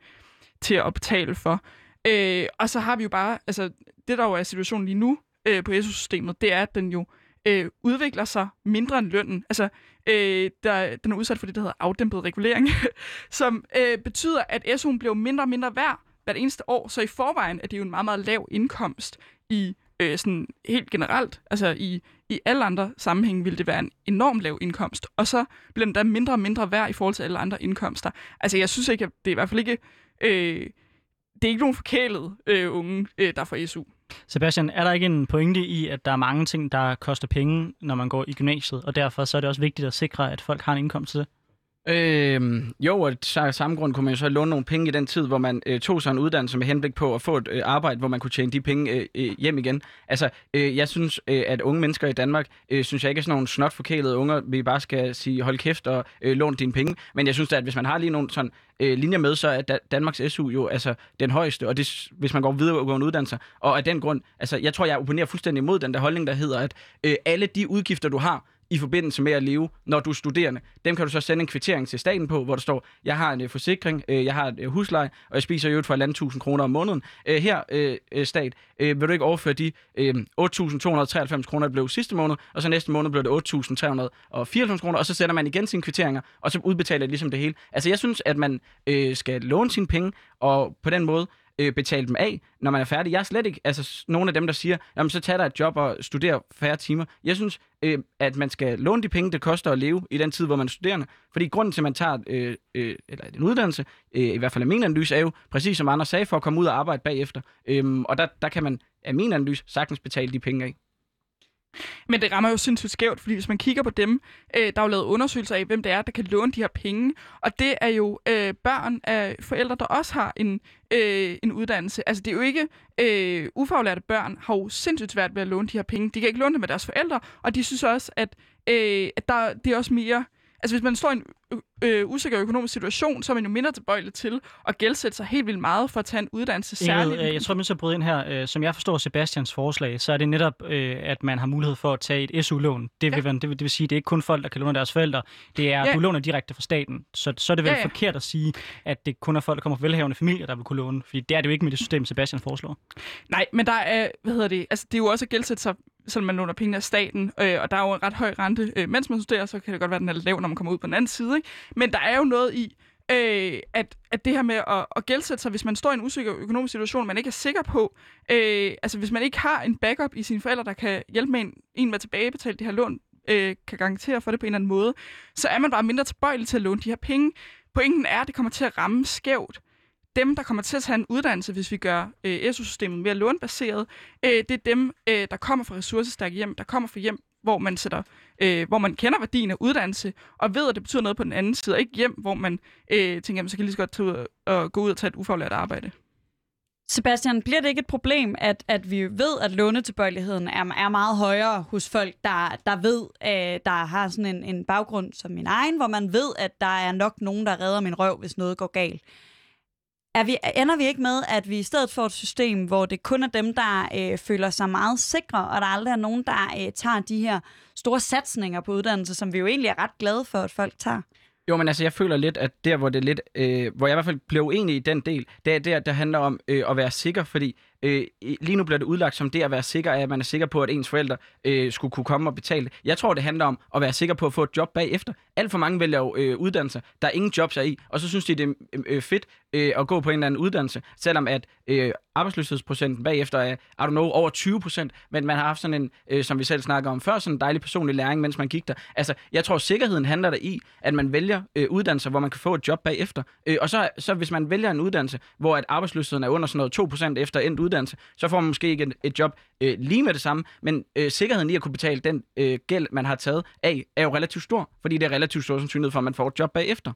til at betale for. Øh, og så har vi jo bare, altså, det der jo er situationen lige nu øh, på SU-systemet, det er, at den jo øh, udvikler sig mindre end lønnen. Altså, øh, der, den er udsat for det, der hedder afdæmpet regulering, som øh, betyder, at SU'en bliver mindre og mindre værd, hvert eneste år, så i forvejen er det jo en meget, meget lav indkomst i øh, sådan helt generelt. Altså i, i alle andre sammenhænge vil det være en enorm lav indkomst, og så bliver den da mindre og mindre værd i forhold til alle andre indkomster. Altså jeg synes ikke, at det er i hvert fald ikke... Øh, det er ikke nogen forkælet øh, unge, øh, der får SU. Sebastian, er der ikke en pointe i, at der er mange ting, der koster penge, når man går i gymnasiet, og derfor så er det også vigtigt at sikre, at folk har en indkomst til det? Øh, jo, og af samme grund kunne man jo så låne nogle penge i den tid, hvor man øh, tog sig en uddannelse med henblik på at få et øh, arbejde, hvor man kunne tjene de penge øh, øh, hjem igen. Altså, øh, jeg synes, øh, at unge mennesker i Danmark, øh, synes jeg ikke er sådan nogle snotforkælede unger, vi bare skal sige, hold kæft og øh, lån dine penge. Men jeg synes da, at hvis man har lige nogle sådan øh, linjer med, så er da- Danmarks SU jo altså den højeste, og det, hvis man går videre og går en uddannelse. Og af den grund, altså jeg tror, jeg opponerer fuldstændig imod den der holdning, der hedder, at øh, alle de udgifter, du har, i forbindelse med at leve, når du er studerende. Dem kan du så sende en kvittering til staten på, hvor der står, jeg har en øh, forsikring, øh, jeg har et øh, husleje, og jeg spiser jo for 1.500 kroner om måneden. Øh, her, øh, øh, stat, øh, vil du ikke overføre de øh, 8.293 kroner, der blev sidste måned, og så næste måned blev det 8.394 kroner, og så sender man igen sine kvitteringer, og så udbetaler det ligesom det hele. Altså jeg synes, at man øh, skal låne sine penge, og på den måde øh, betale dem af, når man er færdig. Jeg er slet ikke altså, nogle nogen af dem, der siger, jamen så tag dig et job og studer færre timer. Jeg synes, øh, at man skal låne de penge, det koster at leve i den tid, hvor man er studerende. Fordi grunden til, at man tager øh, øh, eller en uddannelse, øh, i hvert fald af min analyse, er jo præcis som andre sagde, for at komme ud og arbejde bagefter. Øh, og der, der kan man af min analyse sagtens betale de penge af. Men det rammer jo sindssygt skævt, fordi hvis man kigger på dem, øh, der er jo lavet undersøgelser af, hvem det er, der kan låne de her penge. Og det er jo øh, børn af forældre, der også har en, øh, en uddannelse. Altså det er jo ikke øh, ufaglærte børn, har jo sindssygt svært ved at låne de her penge. De kan ikke låne dem med deres forældre, og de synes også, at, øh, at der, det er også mere... Altså hvis man står i en øh, usikker økonomisk situation, så er man jo mindre tilbøjelig til at gældsætte sig helt vildt meget for at tage en uddannelse. Ingrid, Særligt, øh, jeg tror, man skal bryde ind her. Øh, Som jeg forstår Sebastians forslag, så er det netop, øh, at man har mulighed for at tage et SU-lån. Det vil, Ja. det, vil, det vil sige, at det er ikke kun folk, der kan låne deres forældre. Det er, Ja. du låner direkte fra staten. Så, så er det vel ja. ja. forkert at sige, at det kun er folk, der kommer fra velhavende familier, der vil kunne låne. Fordi det er det jo ikke med det system, Sebastian foreslår. Nej, men der er, hvad hedder det, altså det er jo også at gældsætte sig, selvom man låner penge af staten, øh, og der er jo en ret høj rente, øh, mens man studerer, så kan det godt være, at den er lav, når man kommer ud på den anden side, ikke? Men der er jo noget i, øh, at, at det her med at, at gældsætte sig, hvis man står i en usikker økonomisk situation, man ikke er sikker på, øh, altså hvis man ikke har en backup i sine forældre, der kan hjælpe med en, en med at tilbagebetale det her lån, øh, kan garantere for det på en eller anden måde, så er man bare mindre tilbøjelig til at låne de her penge. Pointen er, at det kommer til at ramme skævt. Dem, der kommer til at tage en uddannelse, hvis vi gør øh, SU-systemet mere lånbaseret, øh, det er dem, øh, der kommer fra ressourcestærke hjem, der kommer fra hjem, hvor man sætter, øh, hvor man kender værdien af uddannelse, og ved, at det betyder noget på den anden side, og ikke hjem, hvor man øh, tænker, jamen, så kan jeg lige så godt tage ud og, og gå ud og tage et ufaglært arbejde. Sebastian, bliver det ikke et problem, at, at vi ved, at lånetilbøjeligheden er, er meget højere hos folk, der, der ved, øh, der har sådan en, en baggrund som min egen, hvor man ved, at der er nok nogen, der redder min røv, hvis noget går galt? Er vi, ender vi ikke med, at vi i stedet får et system, hvor det kun er dem, der øh, føler sig meget sikre, og der aldrig er nogen, der øh, tager de her store satsninger på uddannelse, som vi jo egentlig er ret glade for, at folk tager? Jo, men altså, jeg føler lidt, at der, hvor det er lidt, øh, hvor jeg i hvert fald blev uenig i den del, det er der, der handler om øh, at være sikker, fordi øh, lige nu bliver det udlagt som det at være sikker, at man er sikker på, at ens forældre øh, skulle kunne komme og betale. Jeg tror, det handler om at være sikker på at få et job bagefter. Alt for mange vælger jo øh, uddannelser, der er ingen jobs er i, og så synes de, det er øh, fedt øh, at gå på en eller anden uddannelse, selvom at øh, arbejdsløshedsprocenten bagefter er, I don't know, over 20 procent, men man har haft sådan en, øh, som vi selv snakker om før, sådan en dejlig personlig læring, mens man gik der. Altså, jeg tror, sikkerheden handler der i, at man vælger øh, uddannelser, hvor man kan få et job bagefter. Øh, og så, så hvis man vælger en uddannelse, hvor at arbejdsløsheden er under sådan noget 2 procent efter endt uddannelse, så får man måske ikke et, et job øh, lige med det samme, men øh, sikkerheden i at kunne betale den øh, gæld, man har taget af, er jo relativt stor, fordi det er relativt stor sandsynlighed for, at man får et job bagefter.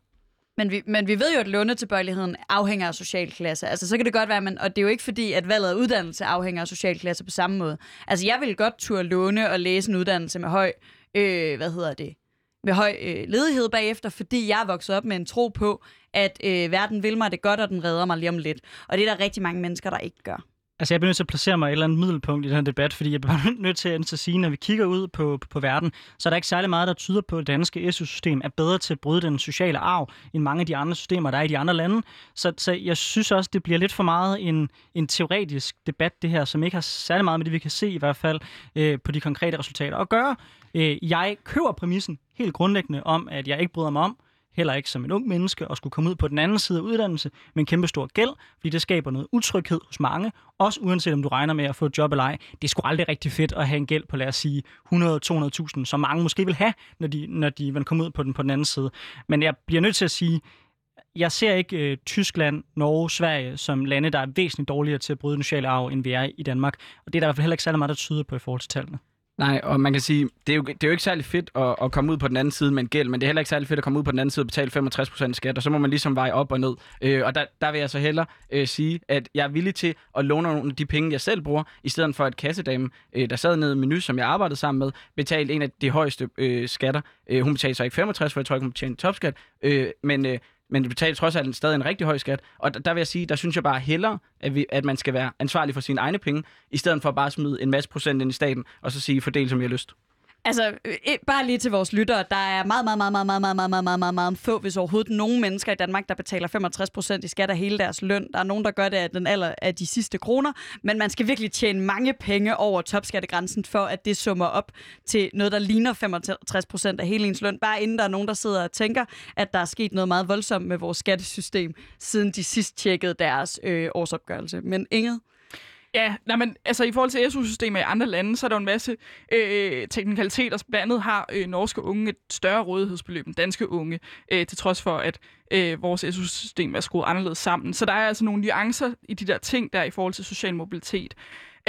Men vi, men vi ved jo, at lånetilbøjeligheden afhænger af social klasse. Altså, så kan det godt være, men, og det er jo ikke fordi, at valget af uddannelse afhænger af social klasse på samme måde. Altså, jeg vil godt turde låne og læse en uddannelse med høj, øh, hvad hedder det, med høj øh, ledighed bagefter, fordi jeg er vokset op med en tro på, at øh, verden vil mig det godt, og den redder mig lige om lidt. Og det er der rigtig mange mennesker, der ikke gør. Altså, jeg bliver nødt til at placere mig et eller andet middelpunkt i den her debat, fordi jeg bliver nødt til at sige, når vi kigger ud på, på, på verden, så er der ikke særlig meget, der tyder på, at det danske SU-system er bedre til at bryde den sociale arv, end mange af de andre systemer, der er i de andre lande. Så, så jeg synes også, det bliver lidt for meget en, en teoretisk debat, det her, som ikke har særlig meget med det, vi kan se i hvert fald øh, på de konkrete resultater at gøre. Øh, jeg køber præmissen helt grundlæggende om, at jeg ikke bryder mig om, heller ikke som en ung menneske, at skulle komme ud på den anden side af uddannelse med en kæmpe stor gæld, fordi det skaber noget utryghed hos mange, også uanset om du regner med at få et job eller ej. Det er sgu aldrig rigtig fedt at have en gæld på, lad os sige, 100-200.000, som mange måske vil have, når de, når de vil komme ud på den på den anden side. Men jeg bliver nødt til at sige, jeg ser ikke øh, Tyskland, Norge, Sverige som lande, der er væsentligt dårligere til at bryde den sociale arv, end vi er i Danmark. Og det er der i hvert fald heller ikke særlig meget, der tyder på i forhold til tallene. Nej, og man kan sige, det er jo, det er jo ikke særlig fedt at, at komme ud på den anden side med en gæld, men det er heller ikke særlig fedt at komme ud på den anden side og betale 65% skat, og så må man ligesom veje op og ned. Øh, og der, der vil jeg så hellere øh, sige, at jeg er villig til at låne nogle af de penge, jeg selv bruger, i stedet for at kassedame, øh, der sad nede i menu, som jeg arbejdede sammen med, betalte en af de højeste øh, skatter. Øh, hun betalte så ikke 65, for jeg tror ikke, hun betalte topskat, øh, men... Øh, men det betaler trods alt stadig en rigtig høj skat. Og der, der vil jeg sige, der synes jeg bare hellere, at, vi, at man skal være ansvarlig for sine egne penge, i stedet for bare at smide en masse procent ind i staten, og så sige, fordel som jeg har lyst. Altså, øh, bare lige til vores lyttere. Der er meget, meget, meget, meget, meget, meget, meget, meget, meget, meget, meget få, hvis overhovedet nogen mennesker i Danmark, der betaler 65 procent i skat af hele deres løn. Der er nogen, der gør det af den aller, af de sidste kroner. Men man skal virkelig tjene mange penge over topskattegrænsen, for at det summer op til noget, der ligner 65 procent af hele ens løn. Bare inden der er nogen, der sidder og tænker, at der er sket noget meget voldsomt med vores skattesystem, siden de sidst tjekkede deres øh, årsopgørelse. Men Inget, Ja, nej, men altså i forhold til SU-systemet i andre lande, så er der jo en masse øh, teknikaliteter. Blandt andet har øh, norske unge et større rådighedsbeløb end danske unge, øh, til trods for, at øh, vores SU-system er skruet anderledes sammen. Så der er altså nogle nuancer i de der ting, der i forhold til social mobilitet.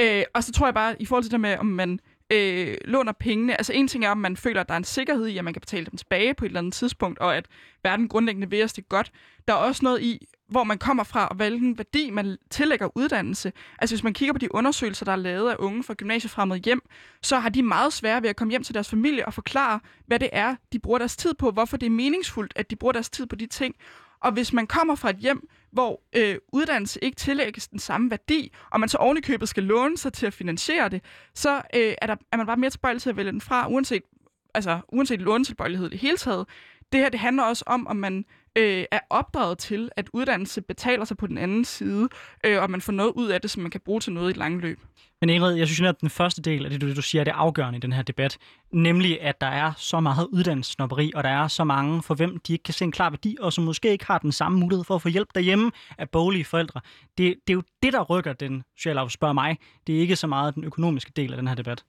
Øh, og så tror jeg bare, i forhold til det med, om man øh, låner pengene. Altså en ting er, om man føler, at der er en sikkerhed i, at man kan betale dem tilbage på et eller andet tidspunkt, og at verden grundlæggende vil os det godt. Der er også noget i, hvor man kommer fra, og hvilken værdi man tillægger uddannelse. Altså hvis man kigger på de undersøgelser, der er lavet af unge fra gymnasiefremmede hjem, så har de meget svære ved at komme hjem til deres familie og forklare, hvad det er, de bruger deres tid på, hvorfor det er meningsfuldt, at de bruger deres tid på de ting. Og hvis man kommer fra et hjem, hvor øh, uddannelse ikke tillægges den samme værdi, og man så ovenikøbet skal låne sig til at finansiere det, så øh, er, der, er man bare mere tilbøjelig til at vælge den fra, uanset, altså, uanset lånetilbøjelighed i det hele taget. Det her det handler også om, om man øh, er opdraget til, at uddannelse betaler sig på den anden side, øh, og man får noget ud af det, som man kan bruge til noget i et langt løb. Men Ingrid, jeg synes at den første del af det, du, du siger, det afgørende i den her debat. Nemlig, at der er så meget uddannelsesnopperi, og der er så mange, for hvem de ikke kan se en klar værdi, og som måske ikke har den samme mulighed for at få hjælp derhjemme af boglige forældre. Det, det er jo det, der rykker den sociale spørger mig. Det er ikke så meget den økonomiske del af den her debat.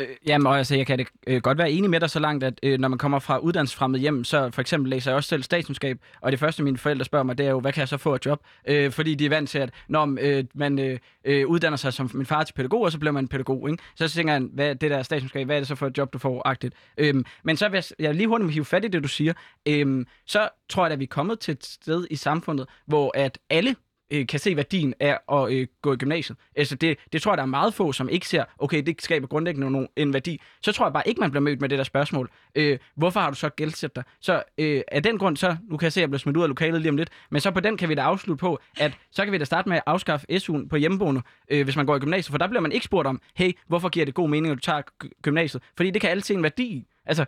Øh, jamen, og altså, jeg kan det, øh, godt være enig med dig så langt, at øh, når man kommer fra uddannelsesfremmed hjem, så for eksempel læser jeg også selv statskundskab, og det første, mine forældre spørger mig, det er jo, hvad kan jeg så få et job? Øh, fordi de er vant til, at når øh, man øh, øh, uddanner sig som min far til pædagog, og så bliver man pædagog, ikke? så tænker jeg, hvad det der statskundskab, hvad er det så for et job, du får agtigt? Øh, men så vil jeg, jeg lige hurtigt hive fat i det, du siger. Øh, så tror jeg, at vi er kommet til et sted i samfundet, hvor at alle øh, kan se værdien af at øh, gå i gymnasiet. Altså det, det tror jeg, der er meget få, som ikke ser, okay, det skaber grundlæggende nogen, en værdi. Så tror jeg bare ikke, man bliver mødt med det der spørgsmål. Øh, hvorfor har du så gældsat dig? Så øh, af den grund, så, nu kan jeg se, at jeg bliver smidt ud af lokalet lige om lidt, men så på den kan vi da afslutte på, at så kan vi da starte med at afskaffe SU'en på hjemmeboende, øh, hvis man går i gymnasiet, for der bliver man ikke spurgt om, hey, hvorfor giver det god mening, at du tager gymnasiet? Fordi det kan altid en værdi Altså,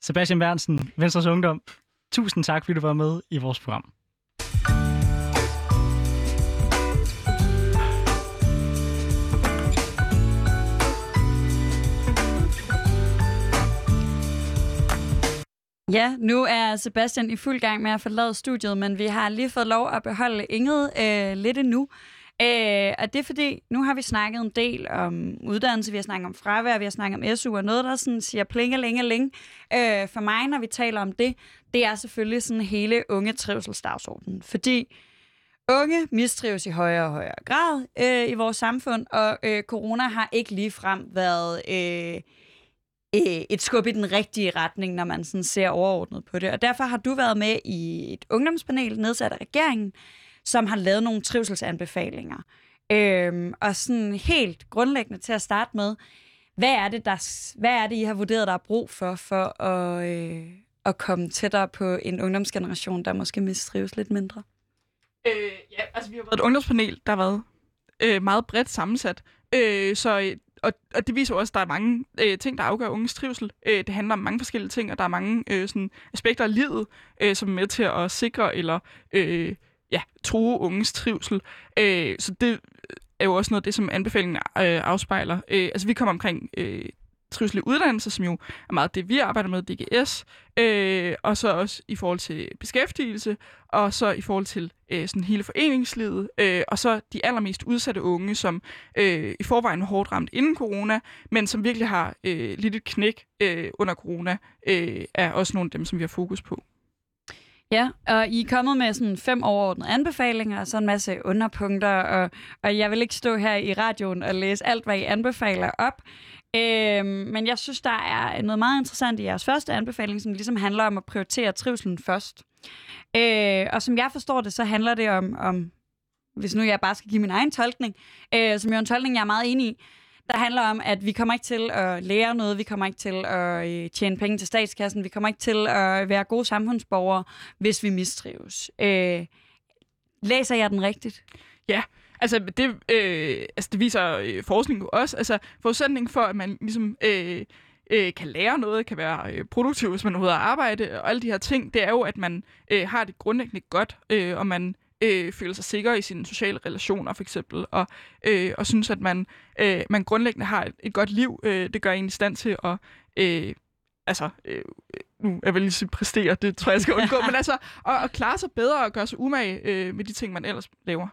Sebastian Bernsen, Venstres Ungdom, tusind tak, fordi du var med i vores program. Ja, nu er Sebastian i fuld gang med at forlade studiet, men vi har lige fået lov at beholde Ingrid øh, lidt endnu. Øh, og det er fordi, nu har vi snakket en del om uddannelse, vi har snakket om fravær, vi har snakket om SU, og noget, der sådan siger plinge, længe, længe. Øh, for mig, når vi taler om det, det er selvfølgelig sådan hele unge trivselsdagsordenen. Fordi unge mistrives i højere og højere grad øh, i vores samfund, og øh, corona har ikke lige frem været... Øh, øh, et skub i den rigtige retning, når man sådan ser overordnet på det. Og derfor har du været med i et ungdomspanel nedsat af regeringen, som har lavet nogle trivselsanbefalinger. Øhm, og sådan helt grundlæggende til at starte med, hvad er det, der, hvad er det I har vurderet, der er brug for, for at, øh, at komme tættere på en ungdomsgeneration, der måske mistrives lidt mindre? Øh, ja, altså vi har været et ungdomspanel, der har været øh, meget bredt sammensat. Øh, så og, og det viser også, at der er mange øh, ting, der afgør unges trivsel. Øh, det handler om mange forskellige ting, og der er mange øh, sådan, aspekter af livet, øh, som er med til at sikre eller øh, ja, true unges trivsel. Øh, så det er jo også noget af det, som anbefalingen øh, afspejler. Øh, altså vi kommer omkring øh, trivsel uddannelse, som jo er meget det, vi arbejder med, DGS, øh, og så også i forhold til beskæftigelse, og så i forhold til øh, sådan hele foreningslivet, øh, og så de allermest udsatte unge, som øh, i forvejen var hårdt ramt inden corona, men som virkelig har øh, lidt et knæk øh, under corona, øh, er også nogle af dem, som vi har fokus på. Ja, og I er kommet med sådan fem overordnede anbefalinger, og så en masse underpunkter, og, og jeg vil ikke stå her i radioen og læse alt, hvad I anbefaler op. Øhm, men jeg synes, der er noget meget interessant i jeres første anbefaling, som ligesom handler om at prioritere trivselen først. Øh, og som jeg forstår det, så handler det om, om hvis nu jeg bare skal give min egen tolkning, øh, som jo er en tolkning, jeg er meget enig i, der handler om, at vi kommer ikke til at lære noget, vi kommer ikke til at øh, tjene penge til statskassen, vi kommer ikke til at være gode samfundsborgere, hvis vi mistrives. Øh, læser jeg den rigtigt? Ja, Altså, det, øh, altså, det viser øh, forskning jo også. Altså, forudsætningen for, at man ligesom øh, øh, kan lære noget, kan være øh, produktiv, hvis man er ude at arbejde, og alle de her ting, det er jo, at man øh, har det grundlæggende godt, øh, og man øh, føler sig sikker i sine sociale relationer, for eksempel, og, øh, og synes, at man, øh, man grundlæggende har et, et godt liv. Øh, det gør en i stand til at... Øh, altså, øh, nu jeg vil lige sige præstere, det tror jeg, jeg skal undgå, men altså, at, at klare sig bedre og gøre sig umage øh, med de ting, man ellers laver.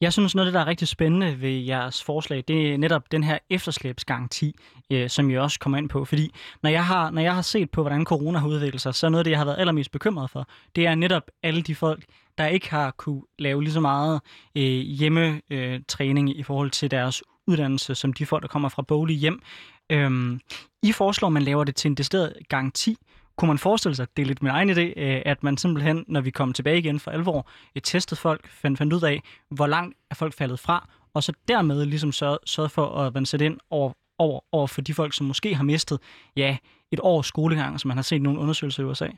Jeg synes, noget af det, der er rigtig spændende ved jeres forslag, det er netop den her efterslæbsgaranti, øh, som jeg også kommer ind på. Fordi når jeg, har, når jeg har set på, hvordan corona har udviklet sig, så er noget af det, jeg har været allermest bekymret for, det er netop alle de folk, der ikke har kunne lave lige så meget øh, hjemmetræning i forhold til deres uddannelse, som de folk, der kommer fra bolig hjem. Øhm, I foreslår, at man laver det til en decideret garanti. Kunne man forestille sig, det er lidt min egen idé, øh, at man simpelthen, når vi kommer tilbage igen for alvor, et testet folk, fandt, fandt ud af, hvor langt er folk faldet fra, og så dermed ligesom sørgede, sørgede for at man sætte ind over, over, over for de folk, som måske har mistet ja, et års skolegang, som man har set nogle undersøgelser i USA?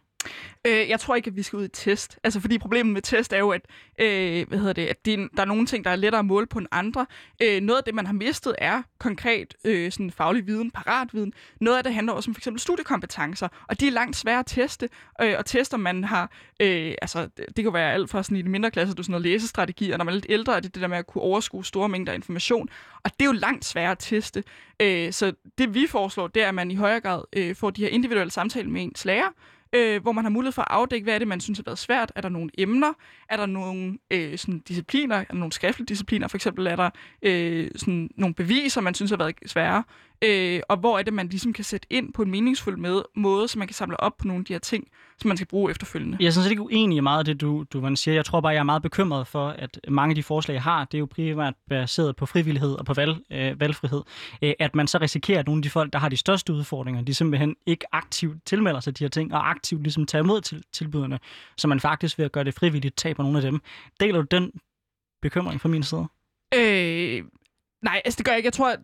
Øh, jeg tror ikke, at vi skal ud i test. Altså, fordi problemet med test er jo, at, øh, hvad hedder det, at det, der er nogle ting, der er lettere at måle på end andre. Øh, noget af det, man har mistet, er konkret øh, sådan faglig viden, paratviden. Noget af det handler også om for eksempel studiekompetencer, og de er langt sværere at teste. Øh, og tester man har, øh, altså, det, det kan være alt fra sådan i de mindre klasser, du sådan noget læsestrategi, og når man er lidt ældre, er det det der med at kunne overskue store mængder information. Og det er jo langt sværere at teste. Øh, så det vi foreslår, det er, at man i højere grad øh, får de her individuelle samtaler med ens lærer, øh, hvor man har mulighed for at afdække, hvad er det, man synes har været svært. Er der nogle emner? Er der nogle øh, sådan discipliner? Er der nogle skriftlige discipliner? For eksempel er der øh, sådan nogle beviser, man synes har været svære? Øh, og hvor er det, man ligesom kan sætte ind på en meningsfuld med, måde, så man kan samle op på nogle af de her ting, som man skal bruge efterfølgende. Jeg er sådan set ikke uenig i meget af det, du, du siger. Jeg tror bare, jeg er meget bekymret for, at mange af de forslag, jeg har, det er jo primært baseret på frivillighed og på valg, øh, valgfrihed. Øh, at man så risikerer, at nogle af de folk, der har de største udfordringer, de simpelthen ikke aktivt tilmelder sig de her ting, og aktivt ligesom tager imod til, tilbudene, så man faktisk ved at gøre det frivilligt taber nogle af dem. Deler du den bekymring fra min side? Øh, nej, altså det gør jeg ikke. Jeg tror,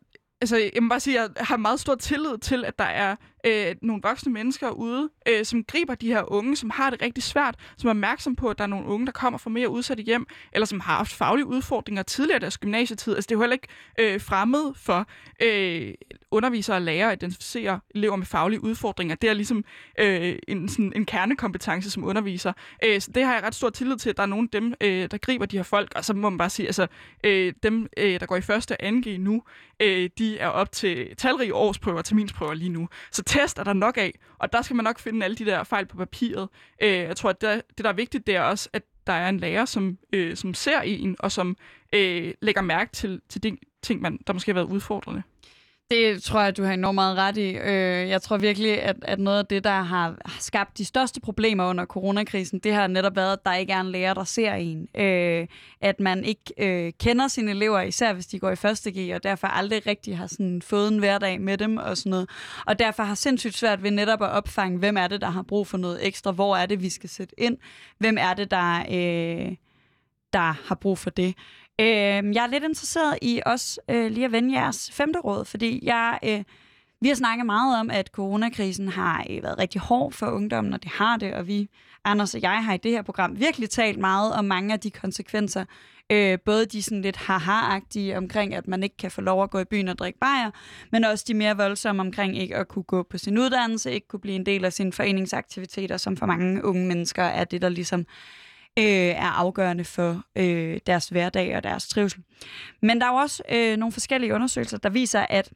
altså, jeg må bare sige, at jeg har meget stor tillid til, at der er øh, nogle voksne mennesker ude, øh, som griber de her unge, som har det rigtig svært, som er opmærksom på, at der er nogle unge, der kommer fra mere udsatte hjem, eller som har haft faglige udfordringer tidligere i deres gymnasietid. Altså, det er jo heller ikke øh, fremmed for øh, undervisere og lærere at identificere elever med faglige udfordringer. Det er ligesom øh, en, sådan en kernekompetence som underviser. Øh, så det har jeg ret stor tillid til, at der er nogle af dem, øh, der griber de her folk. Og så må man bare sige, altså øh, dem, øh, der går i første og 2G nu, øh, de er op til talrige årsprøver og terminsprøver lige nu. Så test er der nok af, og der skal man nok finde alle de der fejl på papiret. Øh, jeg tror, at det, det, der er vigtigt, det er også, at der er en lærer, som, øh, som ser en, og som øh, lægger mærke til, til de ting, man, der måske har været udfordrende. Det tror jeg, du har enormt meget ret i. Øh, jeg tror virkelig, at, at noget af det, der har skabt de største problemer under coronakrisen, det har netop været, at der ikke er en lærer, der ser en. Øh, at man ikke øh, kender sine elever, især hvis de går i første G, og derfor aldrig rigtig har sådan fået en hverdag med dem og sådan noget. Og derfor har sindssygt svært ved netop at opfange, hvem er det, der har brug for noget ekstra, hvor er det, vi skal sætte ind, hvem er det, der, øh, der har brug for det. Øh, jeg er lidt interesseret i også øh, lige at vende jeres femte råd, fordi jeg, øh, vi har snakket meget om, at coronakrisen har øh, været rigtig hård for ungdommen, og det har det, og vi, Anders og jeg, har i det her program virkelig talt meget om mange af de konsekvenser, øh, både de sådan lidt haha-agtige omkring, at man ikke kan få lov at gå i byen og drikke bajer, men også de mere voldsomme omkring ikke at kunne gå på sin uddannelse, ikke kunne blive en del af sine foreningsaktiviteter, som for mange unge mennesker er det, der ligesom øh, er afgørende for øh, deres hverdag og deres trivsel. Men der er jo også øh, nogle forskellige undersøgelser, der viser, at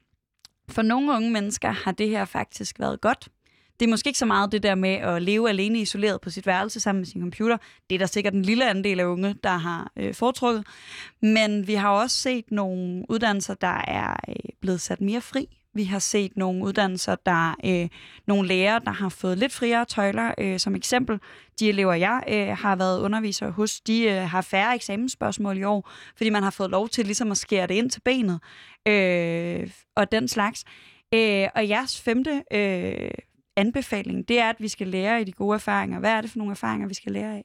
for nogle unge mennesker har det her faktisk været godt. Det er måske ikke så meget det der med at leve alene isoleret på sit værelse sammen med sin computer. Det er der sikkert en lille andel af unge, der har øh, foretrukket. Men vi har også set nogle uddannelser, der er øh, blevet sat mere fri vi har set nogle uddannelser, der øh, nogle lærere, der har fået lidt friere tøjler. Øh, som eksempel, de elever, jeg øh, har været underviser hos, de øh, har færre eksamensspørgsmål i år, fordi man har fået lov til ligesom at skære det ind til benet øh, og den slags. Øh, og jeres femte øh, anbefaling, det er, at vi skal lære i de gode erfaringer. Hvad er det for nogle erfaringer, vi skal lære af?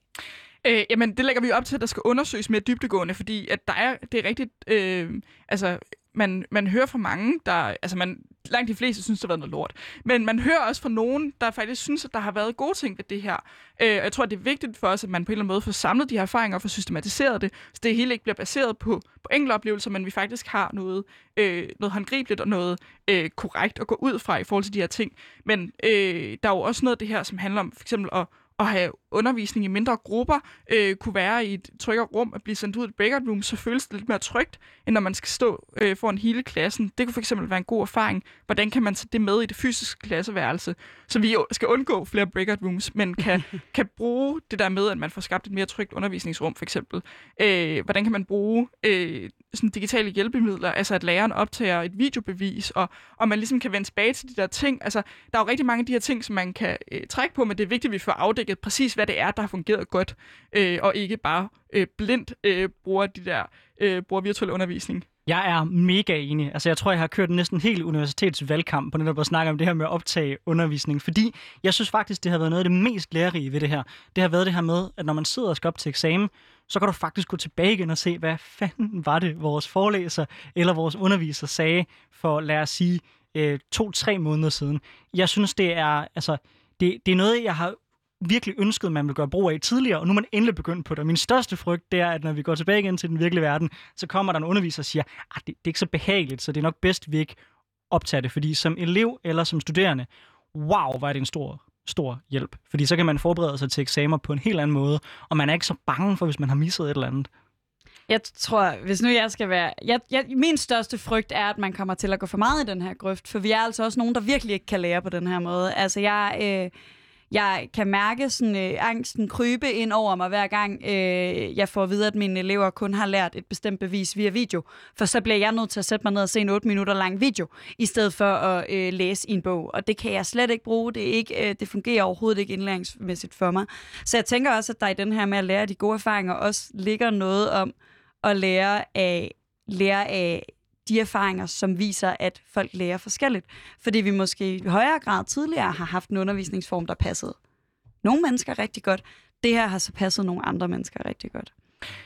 Øh, jamen, det lægger vi op til, at der skal undersøges mere dybdegående, fordi at der er, det er rigtigt, øh, altså man, man hører fra mange, der, altså man, langt de fleste synes, det har været noget lort. Men man hører også fra nogen, der faktisk synes, at der har været gode ting ved det her. Øh, og jeg tror, det er vigtigt for os, at man på en eller anden måde får samlet de her erfaringer og får systematiseret det, så det hele ikke bliver baseret på, på enkelte oplevelser, men vi faktisk har noget, øh, noget håndgribeligt og noget øh, korrekt at gå ud fra i forhold til de her ting. Men øh, der er jo også noget af det her, som handler om for eksempel at at have undervisning i mindre grupper, øh, kunne være i et tryggere rum, at blive sendt ud i et breakout room, så føles det lidt mere trygt, end når man skal stå øh, foran hele klassen. Det kunne fx være en god erfaring. Hvordan kan man tage det med i det fysiske klasseværelse, så vi skal undgå flere breakout rooms, men kan, kan bruge det der med, at man får skabt et mere trygt undervisningsrum, for eksempel. Øh, hvordan kan man bruge øh, sådan digitale hjælpemidler, altså at læreren optager et videobevis, og, og man ligesom kan vende tilbage til de der ting. Altså, der er jo rigtig mange af de her ting, som man kan øh, trække på, men det er vigtigt, at vi får afdækket præcis, hvad det er, der har fungeret godt, øh, og ikke bare øh, blindt øh, bruger de der øh, bruger virtuel undervisning. Jeg er mega enig. Altså, jeg tror, jeg har kørt næsten hele universitetsvalgkamp på netop at snakke om det her med at optage undervisning, fordi jeg synes faktisk, det har været noget af det mest lærerige ved det her. Det har været det her med, at når man sidder og skal op til eksamen, så kan du faktisk gå tilbage igen og se, hvad fanden var det, vores forelæser eller vores underviser sagde for, lad os sige, øh, to-tre måneder siden. Jeg synes, det er, altså, det, det er noget, jeg har virkelig ønsket, man ville gøre brug af tidligere, og nu er man endelig begyndt på det. Min største frygt, det er, at når vi går tilbage igen til den virkelige verden, så kommer der en underviser og siger, at ah, det, det er ikke så behageligt, så det er nok bedst, vi ikke optager det, fordi som elev eller som studerende, wow, var det en stor stor hjælp. Fordi så kan man forberede sig til eksamener på en helt anden måde, og man er ikke så bange for, hvis man har misset et eller andet. Jeg tror, hvis nu jeg skal være... Jeg, jeg, min største frygt er, at man kommer til at gå for meget i den her grøft, for vi er altså også nogen, der virkelig ikke kan lære på den her måde. Altså, jeg... Øh, jeg kan mærke sådan, øh, angsten krybe ind over mig hver gang, øh, jeg får at vide, at mine elever kun har lært et bestemt bevis via video. For så bliver jeg nødt til at sætte mig ned og se en 8 minutter lang video, i stedet for at øh, læse i en bog. Og det kan jeg slet ikke bruge. Det, er ikke, øh, det fungerer overhovedet ikke indlæringsmæssigt for mig. Så jeg tænker også, at der i den her med at lære de gode erfaringer også ligger noget om at lære af, lære af de erfaringer, som viser, at folk lærer forskelligt. Fordi vi måske i højere grad tidligere har haft en undervisningsform, der passede nogle mennesker rigtig godt. Det her har så passet nogle andre mennesker rigtig godt.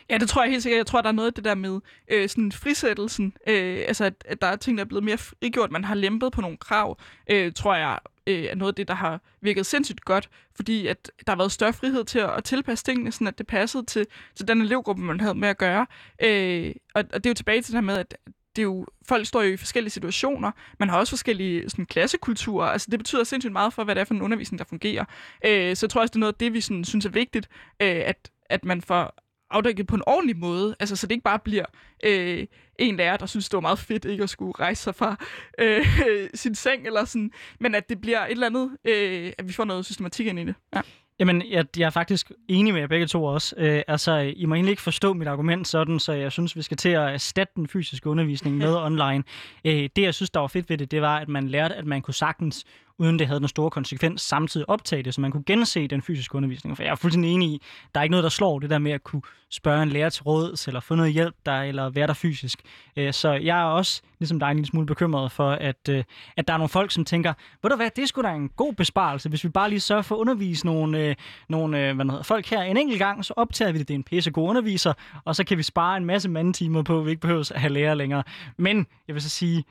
Ja, det tror jeg helt sikkert. Jeg tror, der er noget af det der med øh, sådan frisættelsen. Øh, altså, at, at der er ting, der er blevet mere frigjort. Man har lempet på nogle krav, øh, tror jeg, øh, er noget af det, der har virket sindssygt godt. Fordi at der har været større frihed til at, at tilpasse tingene, sådan at det passede til, til den elevgruppe, man havde med at gøre. Øh, og, og det er jo tilbage til det her med, at det er jo, folk står jo i forskellige situationer. Man har også forskellige sådan, klassekulturer. Altså, det betyder sindssygt meget for, hvad det er for en undervisning, der fungerer. Øh, så jeg tror også, det er noget af det, vi sådan, synes er vigtigt, øh, at, at man får afdækket på en ordentlig måde. Altså, så det ikke bare bliver øh, en lærer, der synes, det var meget fedt ikke at skulle rejse sig fra øh, sin seng, eller sådan, men at det bliver et eller andet, øh, at vi får noget systematik ind i det. Ja. Jamen, jeg, jeg er faktisk enig med jer begge to også. Øh, altså, I må egentlig ikke forstå mit argument sådan, så jeg synes, vi skal til at erstatte den fysiske undervisning med online. Øh, det, jeg synes, der var fedt ved det, det var, at man lærte, at man kunne sagtens uden det havde den store konsekvens, samtidig optage det, så man kunne gense den fysiske undervisning. For jeg er fuldstændig enig i, der er ikke noget, der slår det der med at kunne spørge en lærer til råds, eller få noget hjælp der, eller være der fysisk. Øh, så jeg er også, ligesom dig, en lille smule bekymret for, at, øh, at der er nogle folk, som tænker, ved du hvad, det er sgu da en god besparelse, hvis vi bare lige sørger for at undervise nogle, øh, nogle hvad hedder, folk her en enkelt gang, så optager vi det, det er en pisse god underviser, og så kan vi spare en masse mandetimer på, at vi ikke behøver at have lærer længere. Men jeg vil så sige,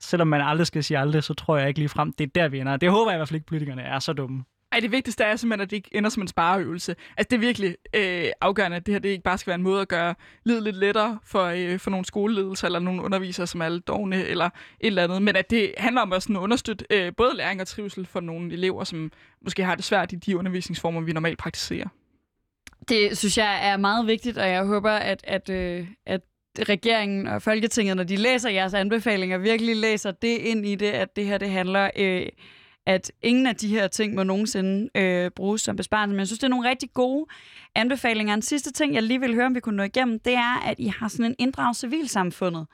selvom man aldrig skal sige aldrig, så tror jeg ikke lige frem, det er der, vi ender. Det håber jeg i hvert fald ikke, politikerne er så dumme. Ej, det vigtigste er simpelthen, at det ikke ender som en spareøvelse. Altså, det er virkelig øh, afgørende, at det her det ikke bare skal være en måde at gøre livet lidt lettere for, øh, for nogle skoleledelser eller nogle undervisere, som er lidt dogne eller et eller andet. Men at det handler om at sådan understøtte øh, både læring og trivsel for nogle elever, som måske har det svært i de undervisningsformer, vi normalt praktiserer. Det synes jeg er meget vigtigt, og jeg håber, at, at, øh, at regeringen og Folketinget, når de læser jeres anbefalinger, virkelig læser det ind i det, at det her det handler, øh, at ingen af de her ting må nogensinde øh, bruges som besparelse. Men jeg synes, det er nogle rigtig gode anbefalinger. En sidste ting, jeg lige vil høre, om vi kunne nå igennem, det er, at I har sådan en inddrag civilsamfundet.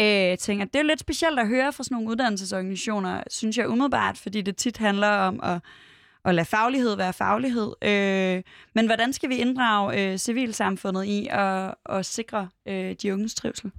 Øh, tænker, det er lidt specielt at høre fra sådan nogle uddannelsesorganisationer, synes jeg umiddelbart, fordi det tit handler om at at lade faglighed være faglighed. Øh, men hvordan skal vi inddrage øh, civilsamfundet i at, at sikre øh, de unges trivsel?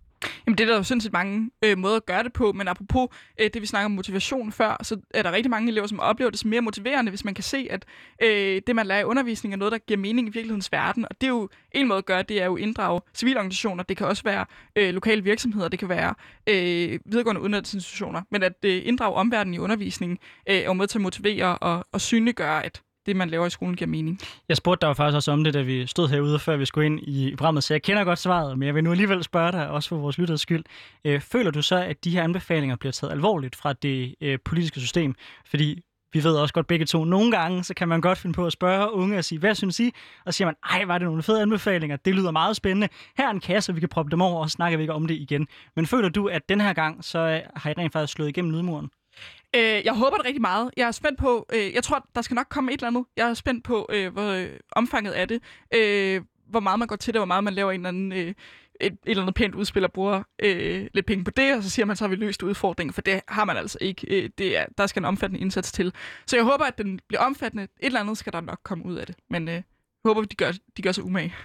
Jamen, det er der jo sindssygt mange øh, måder at gøre det på, men apropos øh, det, vi snakker om motivation før, så er der rigtig mange elever, som oplever det som mere motiverende, hvis man kan se, at øh, det, man lærer i undervisning, er noget, der giver mening i virkelighedens verden. Og det er jo en måde at gøre, det er jo at inddrage civilorganisationer. Det kan også være øh, lokale virksomheder, det kan være øh, videregående uddannelsesinstitutioner, men at øh, inddrage omverdenen i undervisningen øh, er jo måde til at motivere og, og synliggøre, at det, man laver i skolen, giver mening. Jeg spurgte dig faktisk også om det, da vi stod herude, før vi skulle ind i programmet, så jeg kender godt svaret, men jeg vil nu alligevel spørge dig, også for vores lytters skyld. Øh, føler du så, at de her anbefalinger bliver taget alvorligt fra det øh, politiske system? Fordi vi ved også godt begge to, nogle gange, så kan man godt finde på at spørge unge og sige, hvad synes I? Og så siger man, ej, var det nogle fede anbefalinger? Det lyder meget spændende. Her er en kasse, vi kan proppe dem over, og så snakker vi ikke om det igen. Men føler du, at den her gang, så øh, har I rent faktisk slået igennem lydmuren? Øh, jeg håber det rigtig meget. Jeg er spændt på, øh, jeg tror, der skal nok komme et eller andet. Jeg er spændt på, øh, hvor øh, omfanget af det. Øh, hvor meget man går til det, hvor meget man laver en eller anden... Øh, et, et eller andet pænt udspil og bruger øh, lidt penge på det, og så siger man, så har vi løst udfordringen, for det har man altså ikke. Øh, det er, der skal en omfattende indsats til. Så jeg håber, at den bliver omfattende. Et eller andet skal der nok komme ud af det, men øh, jeg håber, de gør, de gør sig umage.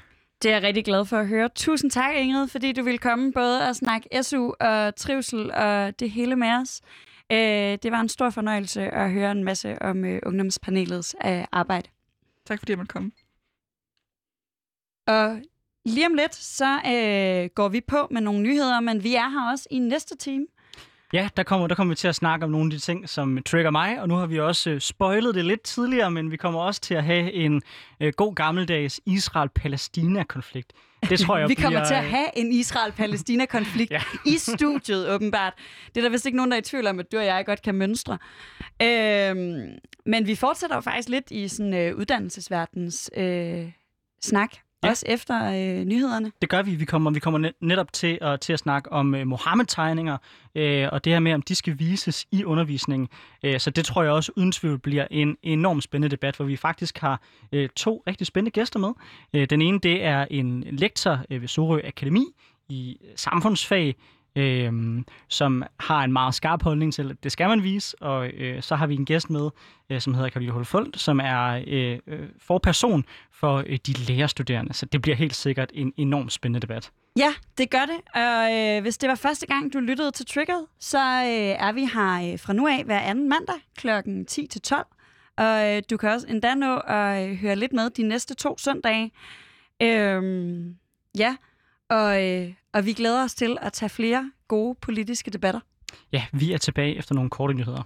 Det er jeg rigtig glad for at høre. Tusind tak, Ingrid, fordi du ville komme både og snakke SU og trivsel og det hele med os. Øh, det var en stor fornøjelse at høre en masse om øh, ungdomspanelets øh, arbejde. Tak fordi jeg måtte komme. Og lige om lidt, så øh, går vi på med nogle nyheder, men vi er her også i næste time. Ja, der kommer, der kommer vi til at snakke om nogle af de ting, som trigger mig, og nu har vi også øh, spoilet det lidt tidligere, men vi kommer også til at have en øh, god gammeldags Israel-Palæstina-konflikt. Det tror jeg vi kommer bliver, til at have en Israel-Palæstina-konflikt ja. i studiet, åbenbart. Det er der vist ikke nogen, der er i tvivl om, at du og jeg godt kan mønstre. Øhm, men vi fortsætter jo faktisk lidt i sådan øh, uddannelsesverdens øh, snak. Ja. Også efter øh, nyhederne. Det gør vi. Vi kommer, vi kommer netop til at, til at snakke om øh, Mohammed-tegninger, øh, og det her med, om de skal vises i undervisningen. Øh, så det tror jeg også uden tvivl bliver en enormt spændende debat, hvor vi faktisk har øh, to rigtig spændende gæster med. Øh, den ene, det er en lektor øh, ved Sorø Akademi i samfundsfag, øh, som har en meget skarp holdning til, at det skal man vise. Og øh, så har vi en gæst med, øh, som hedder Karoline Holfoldt, som er øh, øh, forperson for øh, de lærerstuderende. Så det bliver helt sikkert en enormt spændende debat. Ja, det gør det. Og øh, hvis det var første gang, du lyttede til Triggered, så øh, er vi her øh, fra nu af hver anden mandag kl. 10-12. Og øh, du kan også endda nå at øh, høre lidt med de næste to søndage. Øh, ja, og, øh, og vi glæder os til at tage flere gode politiske debatter. Ja, vi er tilbage efter nogle korte nyheder.